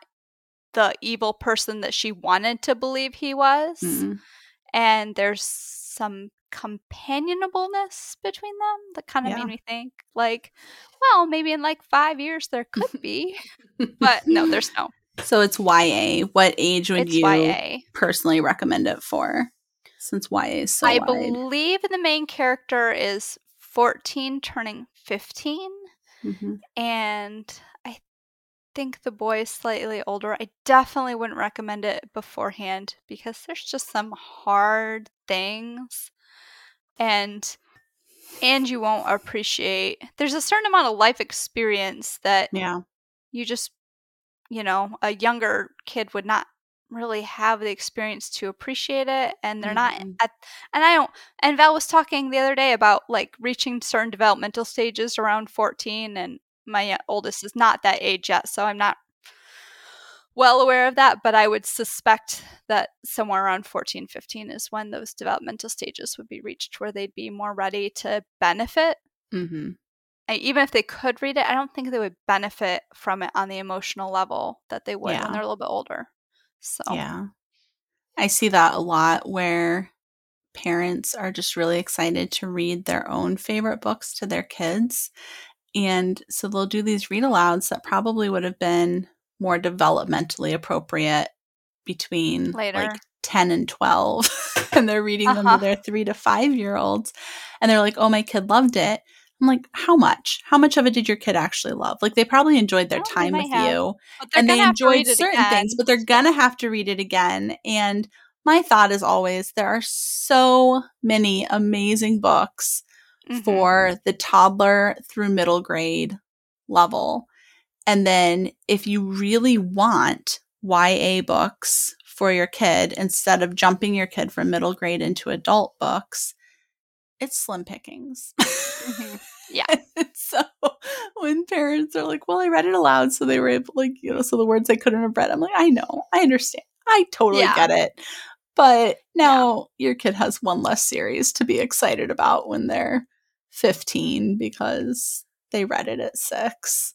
[SPEAKER 2] the evil person that she wanted to believe he was
[SPEAKER 1] Mm.
[SPEAKER 2] and there's some companionableness between them that kind of
[SPEAKER 1] Yeah.
[SPEAKER 2] made me think like well maybe in like five years there could be but no there's no
[SPEAKER 1] So it's YA. What age would
[SPEAKER 2] it's
[SPEAKER 1] you
[SPEAKER 2] ya
[SPEAKER 1] personally recommend it for? Since YA is so
[SPEAKER 2] I
[SPEAKER 1] wide.
[SPEAKER 2] believe the main character is 14 turning 15
[SPEAKER 1] Mhm.
[SPEAKER 2] and I think the boy is slightly older. I definitely wouldn't recommend it beforehand because there's just some hard things and and you won't appreciate. There's a certain amount of life experience that
[SPEAKER 1] Yeah.
[SPEAKER 2] you just you know, a younger kid would not really have the experience to appreciate it and they're not
[SPEAKER 1] Mhm.
[SPEAKER 2] at and I don't and Val was talking the other day about like reaching certain developmental stages around 14 and my uh, oldest is not that age yet so I'm not well aware of that but I would suspect that somewhere around 14 15 is when those developmental stages would be reached where they'd be more ready to benefit
[SPEAKER 1] hmm
[SPEAKER 2] I- even if they could read it, I don't think they would benefit from it on the emotional level that they would
[SPEAKER 1] Yeah.
[SPEAKER 2] when they're a little bit older. So
[SPEAKER 1] Yeah. I see that a lot where parents are just really excited to read their own favorite books to their kids. And so they'll do these read alouds that probably would have been more developmentally appropriate between
[SPEAKER 2] Later.
[SPEAKER 1] like 10 and 12. and they're reading them
[SPEAKER 2] Uh-huh.
[SPEAKER 1] to their three to five year olds. And they're like, oh, my kid loved it. I'm like, how much? How much of it did your kid actually love? Like, they probably enjoyed their
[SPEAKER 2] Oh,
[SPEAKER 1] time with
[SPEAKER 2] have.
[SPEAKER 1] you and they
[SPEAKER 2] gonna have to
[SPEAKER 1] enjoyed certain things, but they're gonna have to read it again. And my thought is always there are so many amazing books
[SPEAKER 2] Mhm.
[SPEAKER 1] for the toddler through middle grade level. And then if you really want YA books for your kid instead of jumping your kid from middle grade into adult books, it's slim pickings.
[SPEAKER 2] Mhm. Yeah.
[SPEAKER 1] So when parents are like, well, I read it aloud, so they were able, like, you know, so the words I couldn't have read, I'm like, I know, I understand, I totally
[SPEAKER 2] Yeah.
[SPEAKER 1] get it. But now your kid has one less series to be excited about when they're 15 because they read it at six.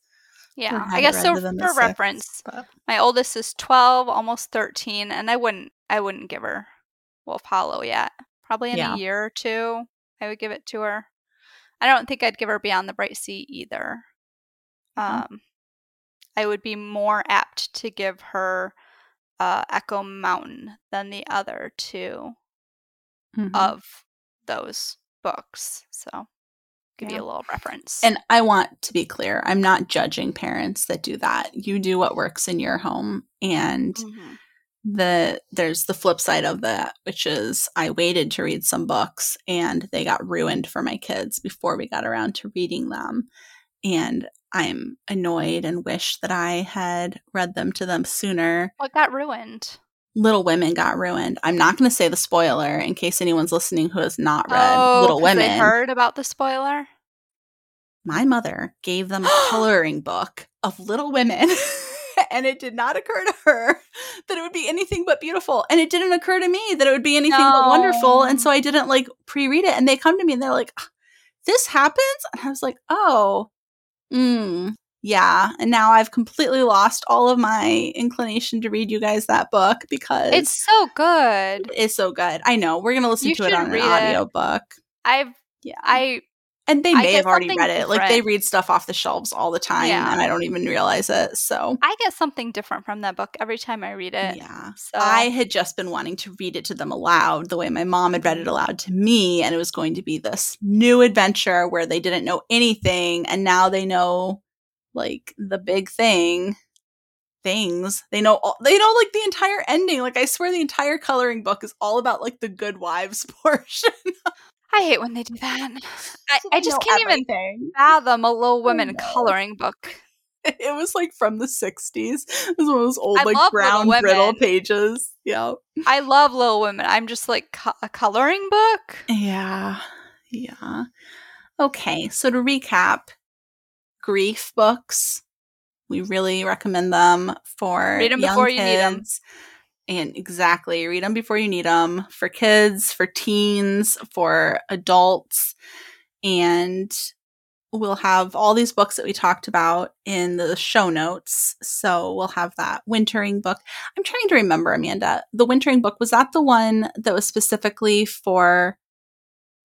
[SPEAKER 2] Yeah. I guess so
[SPEAKER 1] to them at
[SPEAKER 2] for
[SPEAKER 1] six,
[SPEAKER 2] reference,
[SPEAKER 1] but-
[SPEAKER 2] my oldest is 12, almost 13, and I wouldn't I wouldn't give her Wolf Hollow yet. Probably in
[SPEAKER 1] Yeah.
[SPEAKER 2] a year or two I would give it to her. I don't think I'd give her Beyond the Bright Sea either.
[SPEAKER 1] Yeah.
[SPEAKER 2] Um I would be more apt to give her uh, Echo Mountain than the other two
[SPEAKER 1] Mhm.
[SPEAKER 2] of those books. So give
[SPEAKER 1] Yeah.
[SPEAKER 2] you a little reference.
[SPEAKER 1] And I want to be clear, I'm not judging parents that do that. You do what works in your home and
[SPEAKER 2] Mhm.
[SPEAKER 1] the there's the flip side of that, which is I waited to read some books and they got ruined for my kids before we got around to reading them. And I'm annoyed and wish that I had read them to them sooner.
[SPEAKER 2] what got ruined?
[SPEAKER 1] Little Women got ruined. I'm not going to say the spoiler in case anyone's listening who has not read
[SPEAKER 2] oh,
[SPEAKER 1] Little Women.
[SPEAKER 2] They heard about the spoiler.
[SPEAKER 1] my mother gave them a coloring book of Little Women. and it did not occur to her that it would be anything but beautiful. And it didn't occur to me that it would be anything but wonderful. And so I didn't like pre read it. And they come to me and they're like, "Ah, this happens? And I was like, oh, mm, yeah. And now I've completely lost all of my inclination to read you guys that book because
[SPEAKER 2] It's so good.
[SPEAKER 1] it's so good. I know. We're going to listen
[SPEAKER 2] You
[SPEAKER 1] to it on an
[SPEAKER 2] read it.
[SPEAKER 1] audiobook.
[SPEAKER 2] I've
[SPEAKER 1] Yeah.
[SPEAKER 2] I
[SPEAKER 1] And they may have already read it. Like they read stuff off the shelves all the time,
[SPEAKER 2] Yeah.
[SPEAKER 1] and I don't even realize it. So
[SPEAKER 2] I get something different from that book every time I read it.
[SPEAKER 1] yeah,
[SPEAKER 2] So
[SPEAKER 1] I had just been wanting to read it to them aloud, the way my mom had read it aloud to me, and it was going to be this new adventure where they didn't know anything, and now they know like the big thing. Things they know, all, they know like the entire ending. Like I swear, the entire coloring book is all about like the good wives portion.
[SPEAKER 2] I hate when they do that. I, I just can't even
[SPEAKER 1] everything.
[SPEAKER 2] fathom a Little Women coloring book.
[SPEAKER 1] It was like from the 60s. It was one of those old,
[SPEAKER 2] I
[SPEAKER 1] like brown, brittle pages. Yeah.
[SPEAKER 2] I love Little Women. I'm just like co- a coloring book.
[SPEAKER 1] Yeah. Yeah. Okay. So to recap, grief books. We really recommend them for
[SPEAKER 2] Read 'em
[SPEAKER 1] young
[SPEAKER 2] before you need 'em.
[SPEAKER 1] kids. And exactly, read them before you need them for kids, for teens, for adults. And we'll have all these books that we talked about in the show notes. So we'll have that wintering book. I'm trying to remember, Amanda. The wintering book, was that the one that was specifically for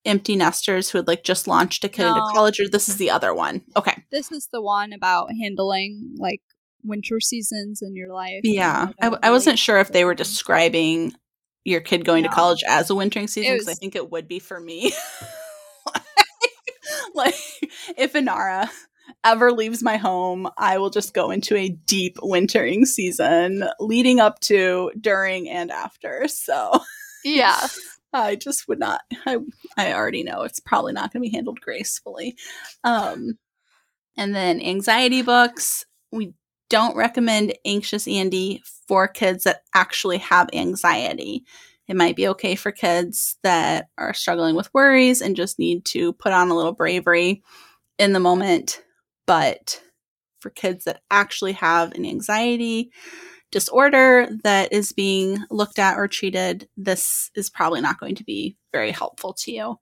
[SPEAKER 1] empty nesters who had like just launched a kid into college, or this is the other one? Okay.
[SPEAKER 2] This is the one about handling like winter seasons in your life.
[SPEAKER 1] Yeah. I, I wasn't sure if they were describing your kid going to college as a wintering season because I think it would be for me. like, if Inara ever leaves my home, I will just go into a deep wintering season leading up to, during, and after. So
[SPEAKER 2] Yeah.
[SPEAKER 1] I just would not. I I already know it's probably not going to be handled gracefully. Um, and then anxiety books. We don't recommend Anxious Andy for kids that actually have anxiety. It might be okay for kids that are struggling with worries and just need to put on a little bravery in the moment. But for kids that actually have an anxiety disorder that is being looked at or treated, this is probably not going to be very helpful to you.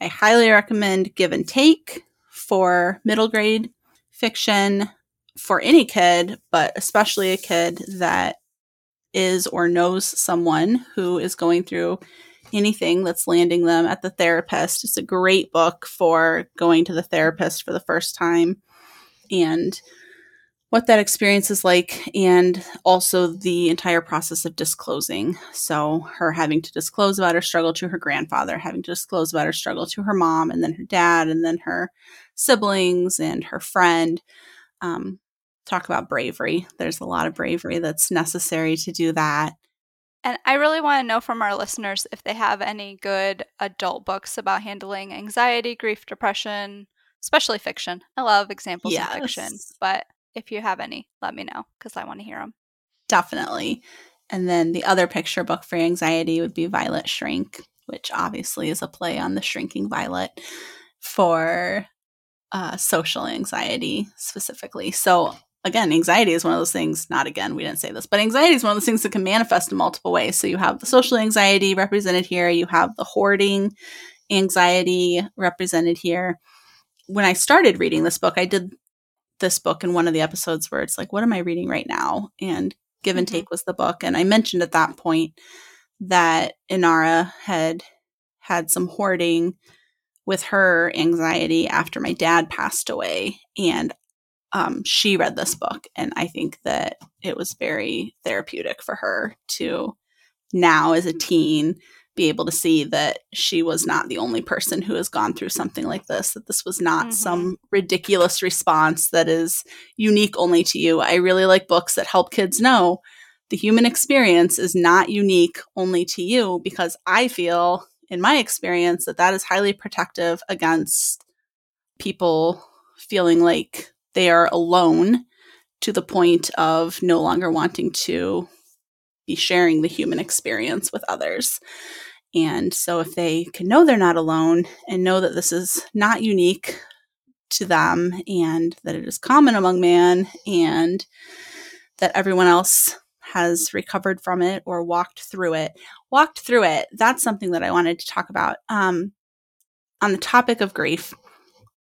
[SPEAKER 1] I highly recommend Give and Take for middle grade fiction for any kid, but especially a kid that is or knows someone who is going through anything that's landing them at the therapist. It's a great book for going to the therapist for the first time and what that experience is like and also the entire process of disclosing. So, her having to disclose about her struggle to her grandfather, having to disclose about her struggle to her mom, and then her dad, and then her siblings and her friend. Um, talk about bravery. There's a lot of bravery that's necessary to do that.
[SPEAKER 2] And I really want to know from our listeners if they have any good adult books about handling anxiety, grief, depression, especially fiction. I love examples yes. in fiction, but if you have any, let me know because I want to hear them.
[SPEAKER 1] Definitely. And then the other picture book for anxiety would be Violet Shrink, which obviously is a play on the shrinking violet for uh, social anxiety specifically. So, again, anxiety is one of those things, not again, we didn't say this, but anxiety is one of those things that can manifest in multiple ways. So, you have the social anxiety represented here, you have the hoarding anxiety represented here. When I started reading this book, I did this book in one of the episodes where it's like, what am I reading right now? And Give and mm-hmm. Take was the book. And I mentioned at that point that Inara had had some hoarding with her anxiety after my dad passed away. And um, she read this book. And I think that it was very therapeutic for her to now, as a teen, be able to see that she was not the only person who has gone through something like this, that this was not mm-hmm. some ridiculous response that is unique only to you. I really like books that help kids know the human experience is not unique only to you because I feel, in my experience, that that is highly protective against people feeling like they are alone to the point of no longer wanting to be sharing the human experience with others. And so, if they can know they're not alone and know that this is not unique to them and that it is common among man and that everyone else has recovered from it or walked through it, walked through it, that's something that I wanted to talk about. Um, on the topic of grief,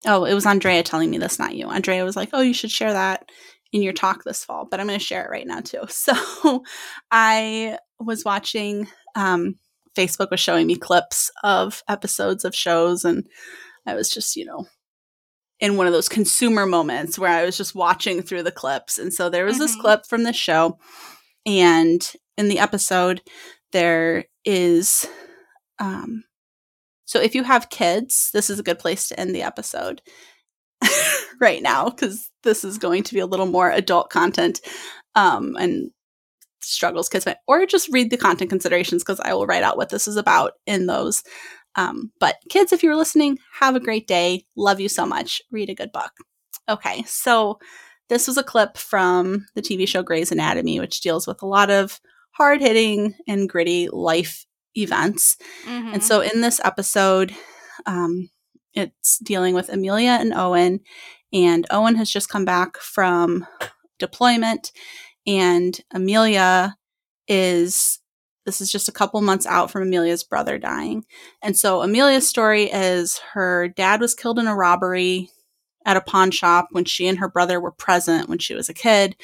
[SPEAKER 1] oh, it was Andrea telling me this, not you. Andrea was like, oh, you should share that in your talk this fall, but I'm going to share it right now too. So I was watching, um, Facebook was showing me clips of episodes of shows, and I was just, you know, in one of those consumer moments where I was just watching through the clips. And so there was mm-hmm. this clip from the show, and in the episode, there is, um, so if you have kids, this is a good place to end the episode right now because this is going to be a little more adult content. Um, and struggles kids or just read the content considerations because I will write out what this is about in those. Um, but kids, if you're listening, have a great day. Love you so much. Read a good book. Okay, so this was a clip from the TV show Grey's Anatomy, which deals with a lot of hard hitting and gritty life events. Mm-hmm. And so in this episode, um, it's dealing with Amelia and Owen. And Owen has just come back from deployment and Amelia is this is just a couple months out from Amelia's brother dying. And so Amelia's story is her dad was killed in a robbery at a pawn shop when she and her brother were present when she was a kid.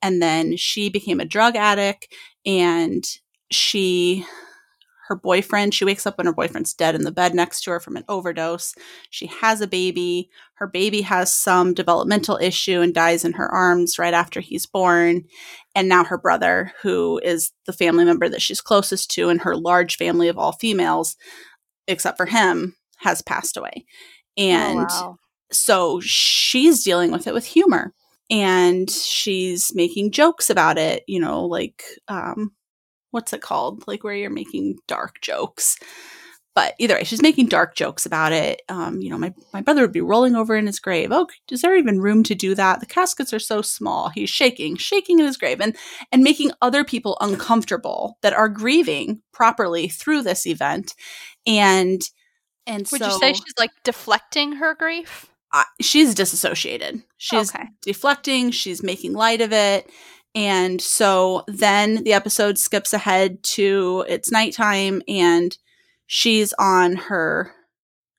[SPEAKER 1] And then she became a drug addict and she her boyfriend. She wakes up when her boyfriend's dead in the bed next to her from an overdose. She has a baby. Her baby has some developmental issue and dies in her arms right after he's born. And now her brother, who is the family member that she's closest to in her large family of all females, except for him, has passed away. Oh, and oh, wow. so she's dealing with it with humor and she's making jokes about it, you know, like um, what's it called? Like where you're making dark jokes. But either way, she's making dark jokes about it. Um, you know, my, my brother would be rolling over in his grave. Oh, is there even room to do that? The caskets are so small. He's shaking, shaking in his grave and and making other people uncomfortable that are grieving properly through this event. And and
[SPEAKER 2] would
[SPEAKER 1] so,
[SPEAKER 2] you say she's like deflecting her grief?
[SPEAKER 1] Uh, she's disassociated. She's okay. deflecting. She's making light of it and so then the episode skips ahead to it's nighttime and she's on her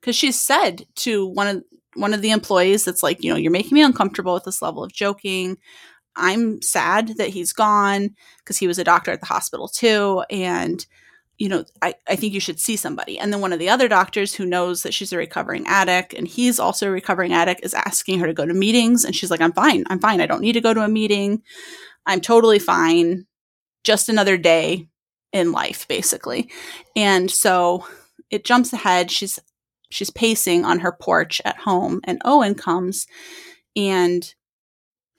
[SPEAKER 1] because she's said to one of one of the employees that's like, you know, you're making me uncomfortable with this level of joking. I'm sad that he's gone because he was a doctor at the hospital too. And you know, I, I think you should see somebody. And then one of the other doctors who knows that she's a recovering addict and he's also a recovering addict is asking her to go to meetings. And she's like, I'm fine. I'm fine. I don't need to go to a meeting. I'm totally fine. Just another day in life, basically. And so it jumps ahead. She's she's pacing on her porch at home and Owen comes and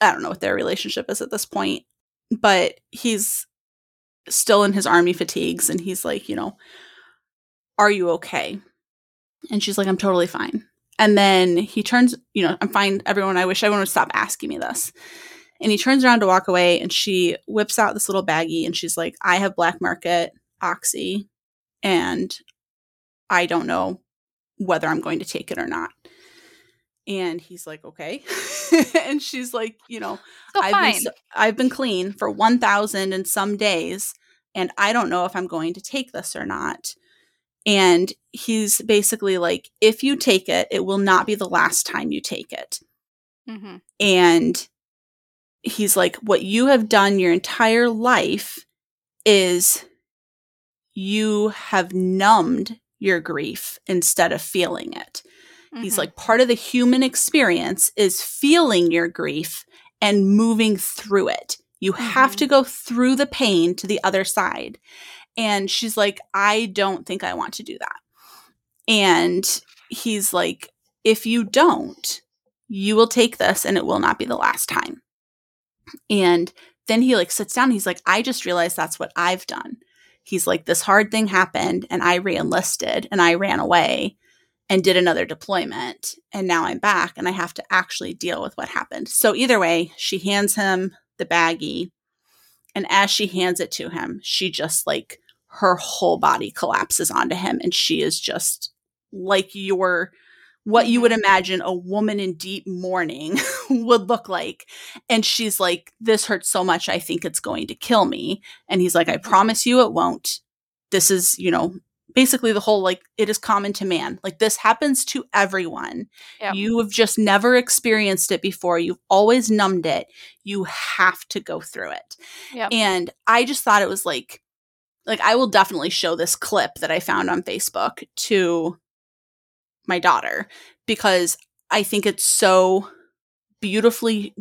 [SPEAKER 1] I don't know what their relationship is at this point, but he's still in his army fatigues and he's like, you know, are you okay? And she's like, I'm totally fine. And then he turns, you know, I'm fine, everyone. I wish everyone would stop asking me this. And he turns around to walk away and she whips out this little baggie and she's like, I have black market oxy and I don't know whether I'm going to take it or not. And he's like, okay. and she's like, you know,
[SPEAKER 2] So
[SPEAKER 1] I've
[SPEAKER 2] fine.
[SPEAKER 1] been, I've been clean for 1,000 and some days, and I don't know if I'm going to take this or not. And he's basically like, if you take it, it will not be the last time you take it.
[SPEAKER 2] hmm
[SPEAKER 1] And he's like, what you have done your entire life is you have numbed your grief instead of feeling it. He's
[SPEAKER 2] Mhm.
[SPEAKER 1] like, part of the human experience is feeling your grief and moving through it. You have
[SPEAKER 2] Mhm.
[SPEAKER 1] to go through the pain to the other side. And she's like, I don't think I want to do that. And he's like, if you don't, you will take this and it will not be the last time. And then he like sits down. He's like, I just realized that's what I've done. He's like, this hard thing happened and I re-enlisted and I ran away and did another deployment. And now I'm back and I have to actually deal with what happened. So either way, she hands him the baggie. And as she hands it to him, she just like her whole body collapses onto him and she is just like your what you would mm-hmm. imagine a woman in deep mourning would look like. And she's like this hurts so much i think it's going to kill me. And he's like i mm-hmm. promise you it won't. This is you know basically the whole like it is common to man. Like this happens to everyone.
[SPEAKER 2] Yep.
[SPEAKER 1] you have just never experienced it before. You've always numbed it. You have to go through it.
[SPEAKER 2] Yep.
[SPEAKER 1] and i just thought it was like like i will definitely show this clip that i found on facebook to my daughter because i think it's so beautifully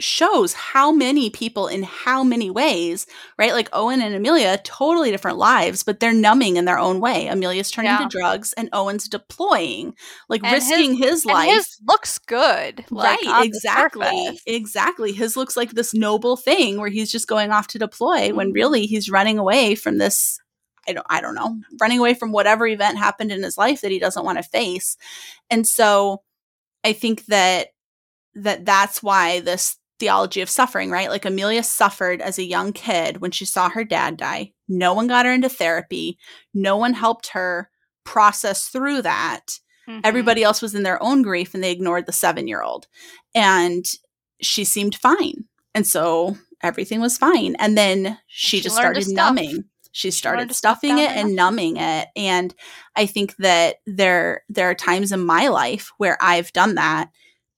[SPEAKER 1] shows how many people in how many ways, right? Like Owen and Amelia, totally different lives, but they're numbing in their own way. Amelia's turning
[SPEAKER 2] Yeah.
[SPEAKER 1] to drugs and Owen's deploying, like
[SPEAKER 2] And
[SPEAKER 1] risking his,
[SPEAKER 2] And
[SPEAKER 1] life.
[SPEAKER 2] his looks good. Like,
[SPEAKER 1] right, exactly. Exactly. His looks like this noble thing where he's just going off to deploy when
[SPEAKER 2] Mhm.
[SPEAKER 1] really he's running away from this I don't I don't know, running away from whatever event happened in his life that he doesn't want to face. And so I think that that that's why this theology of suffering, right? Like Amelia suffered as a young kid when she saw her dad die. No one got her into therapy. No one helped her process through that
[SPEAKER 2] Mhm.
[SPEAKER 1] everybody else was in their own grief and they ignored the seven year old and she seemed fine and so everything was fine and then she,
[SPEAKER 2] she
[SPEAKER 1] just started numbing she started
[SPEAKER 2] learned to stuff
[SPEAKER 1] stuffing it and numbing it and i think that there there are times in my life where i've done that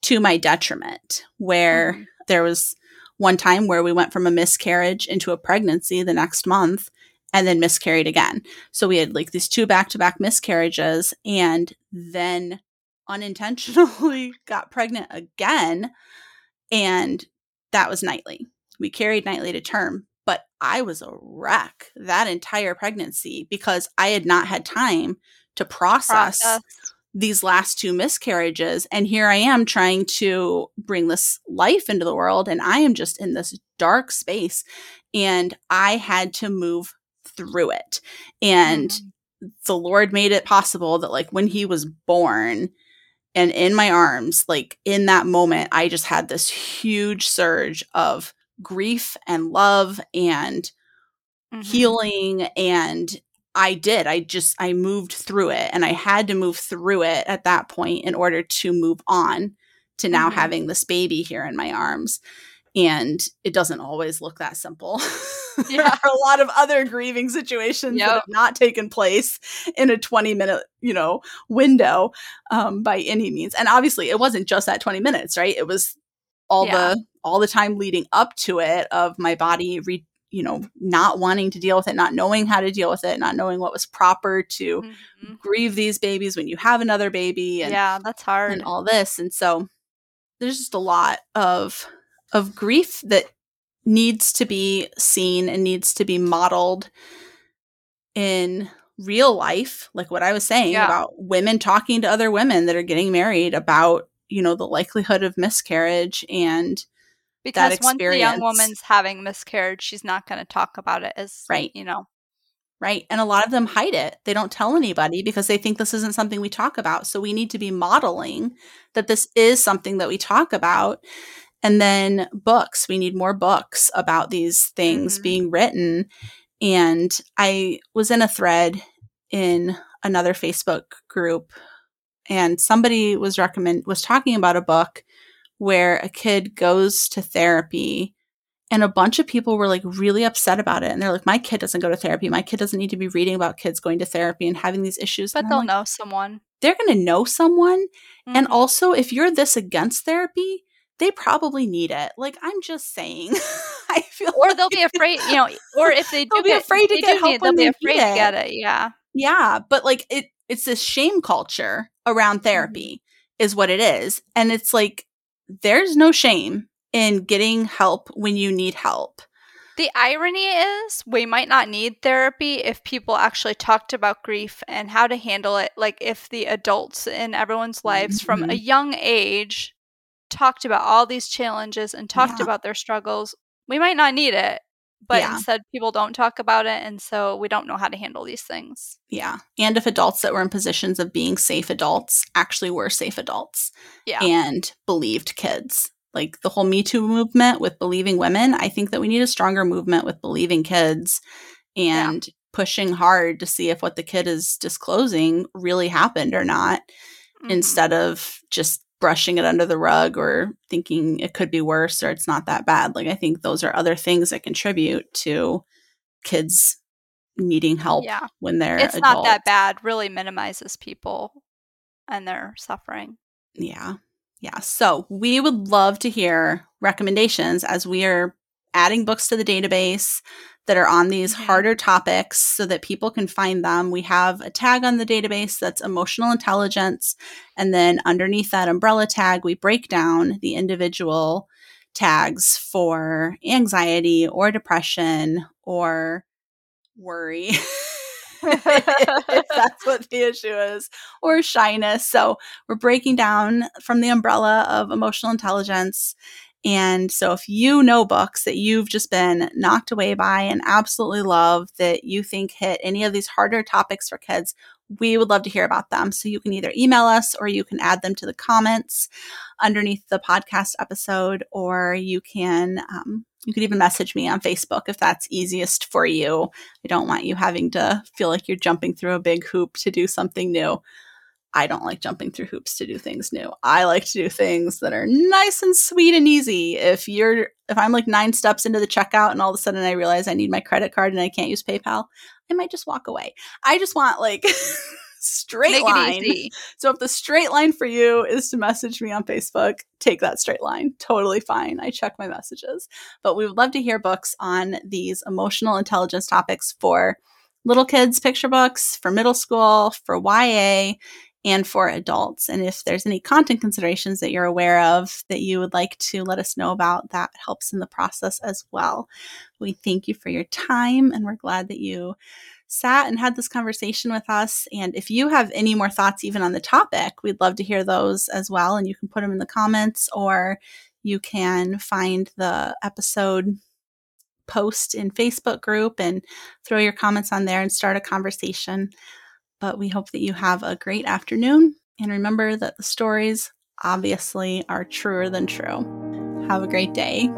[SPEAKER 1] to my detriment where
[SPEAKER 2] Mhm.
[SPEAKER 1] there was one time where we went from a miscarriage into a pregnancy the next month and then miscarried again. So we had like these two back to back miscarriages and then unintentionally got pregnant again. And that was nightly. We carried nightly to term, I was a wreck that entire pregnancy because I had not had time to process
[SPEAKER 2] Process.
[SPEAKER 1] these last two miscarriages and here i am trying to bring this life into the world and i am just in this dark space and i had to move through it and
[SPEAKER 2] Mhm.
[SPEAKER 1] the lord made it possible that like when he was born and in my arms like in that moment i just had this huge surge of grief and love and
[SPEAKER 2] Mhm.
[SPEAKER 1] healing and I did. I just I moved through it and I had to move through it at that point in order to move on to now
[SPEAKER 2] Mhm.
[SPEAKER 1] having this baby here in my arms. And it doesn't always look that simple. there
[SPEAKER 2] Yeah.
[SPEAKER 1] are a lot of other grieving situations that
[SPEAKER 2] Yep.
[SPEAKER 1] have not taken place in a 20 minute, you know, window um, by any means. And obviously it wasn't just that 20 minutes, right? It was all
[SPEAKER 2] Yeah.
[SPEAKER 1] the all the time leading up to it of my body re- you know, not wanting to deal with it, not knowing how to deal with it, not knowing what was proper to mm-hmm. grieve these babies when you have another baby.
[SPEAKER 2] And, yeah, that's hard.
[SPEAKER 1] And all this. And so there's just a lot of of grief that needs to be seen and needs to be modeled in real life, like what I was saying yeah. about women talking to other women that are getting married about, you know, the likelihood of miscarriage and
[SPEAKER 2] because once the young woman's having miscarriage, she's not going to talk about it as right, you know.
[SPEAKER 1] Right. And a lot of them hide it. They don't tell anybody because they think this isn't something we talk about. So we need to be modeling that this is something that we talk about. And then books, we need more books about these things mm-hmm. being written. And I was in a thread in another Facebook group and somebody was recommend was talking about a book where a kid goes to therapy and a bunch of people were like really upset about it. And they're like my kid doesn't go to therapy. My kid doesn't need to be reading about kids going to therapy and having these issues.
[SPEAKER 2] But they'll like, know someone.
[SPEAKER 1] They're going to know someone. Mm-hmm. and also if you're this against therapy they probably need it. Like i'm just saying. I feel
[SPEAKER 2] or like they'll be afraid you know or if they
[SPEAKER 1] do be get, afraid to get help
[SPEAKER 2] need, they'll be afraid to get it yeah.
[SPEAKER 1] Yeah but like it it's this shame culture around mm-hmm. therapy mm-hmm. is what it is. And it's like there's no shame in getting help when you need help.
[SPEAKER 2] The irony is, we might not need therapy if people actually talked about grief and how to handle it. Like, if the adults in everyone's lives mm-hmm. from a mm-hmm. young age talked about all these challenges and talked yeah. about their struggles, we might not need it. But yeah. instead, people don't talk about it. And so we don't know how to handle these things.
[SPEAKER 1] Yeah. And if adults that were in positions of being safe adults actually were safe adults
[SPEAKER 2] yeah.
[SPEAKER 1] and believed kids. Like the whole Me Too movement with believing women, I think that we need a stronger movement with believing kids and yeah. pushing hard to see if what the kid is disclosing really happened or not, mm-hmm. instead of just brushing it under the rug or thinking it could be worse or it's not that bad. Like I think those are other things that contribute to kids needing help yeah. when they're
[SPEAKER 2] it's
[SPEAKER 1] adults.
[SPEAKER 2] not that bad really minimizes people and their suffering
[SPEAKER 1] yeah yeah so we would love to hear recommendations as we are adding books to the database that are on these harder topics so that people can find them. We have a tag on the database that's emotional intelligence. And then underneath that umbrella tag, we break down the individual tags for anxiety or depression or worry. if that's what the issue is, or shyness. So, we're breaking down from the umbrella of emotional intelligence and so, if you know books that you've just been knocked away by and absolutely love that you think hit any of these harder topics for kids, we would love to hear about them. So, you can either email us or you can add them to the comments underneath the podcast episode, or you can. Um, you could even message me on Facebook if that's easiest for you. I don't want you having to feel like you're jumping through a big hoop to do something new. I don't like jumping through hoops to do things new. I like to do things that are nice and sweet and easy. If you're if I'm like 9 steps into the checkout and all of a sudden I realize I need my credit card and I can't use PayPal, I might just walk away. I just want like straight Make line. So if the straight line for you is to message me on Facebook, take that straight line. Totally fine. I check my messages. But we would love to hear books on these emotional intelligence topics for little kids picture books, for middle school, for YA and for adults. And if there's any content considerations that you're aware of that you would like to let us know about, that helps in the process as well. We thank you for your time and we're glad that you sat and had this conversation with us. And if you have any more thoughts, even on the topic, we'd love to hear those as well. And you can put them in the comments or you can find the episode post in Facebook group and throw your comments on there and start a conversation. But we hope that you have a great afternoon. And remember that the stories obviously are truer than true. Have a great day.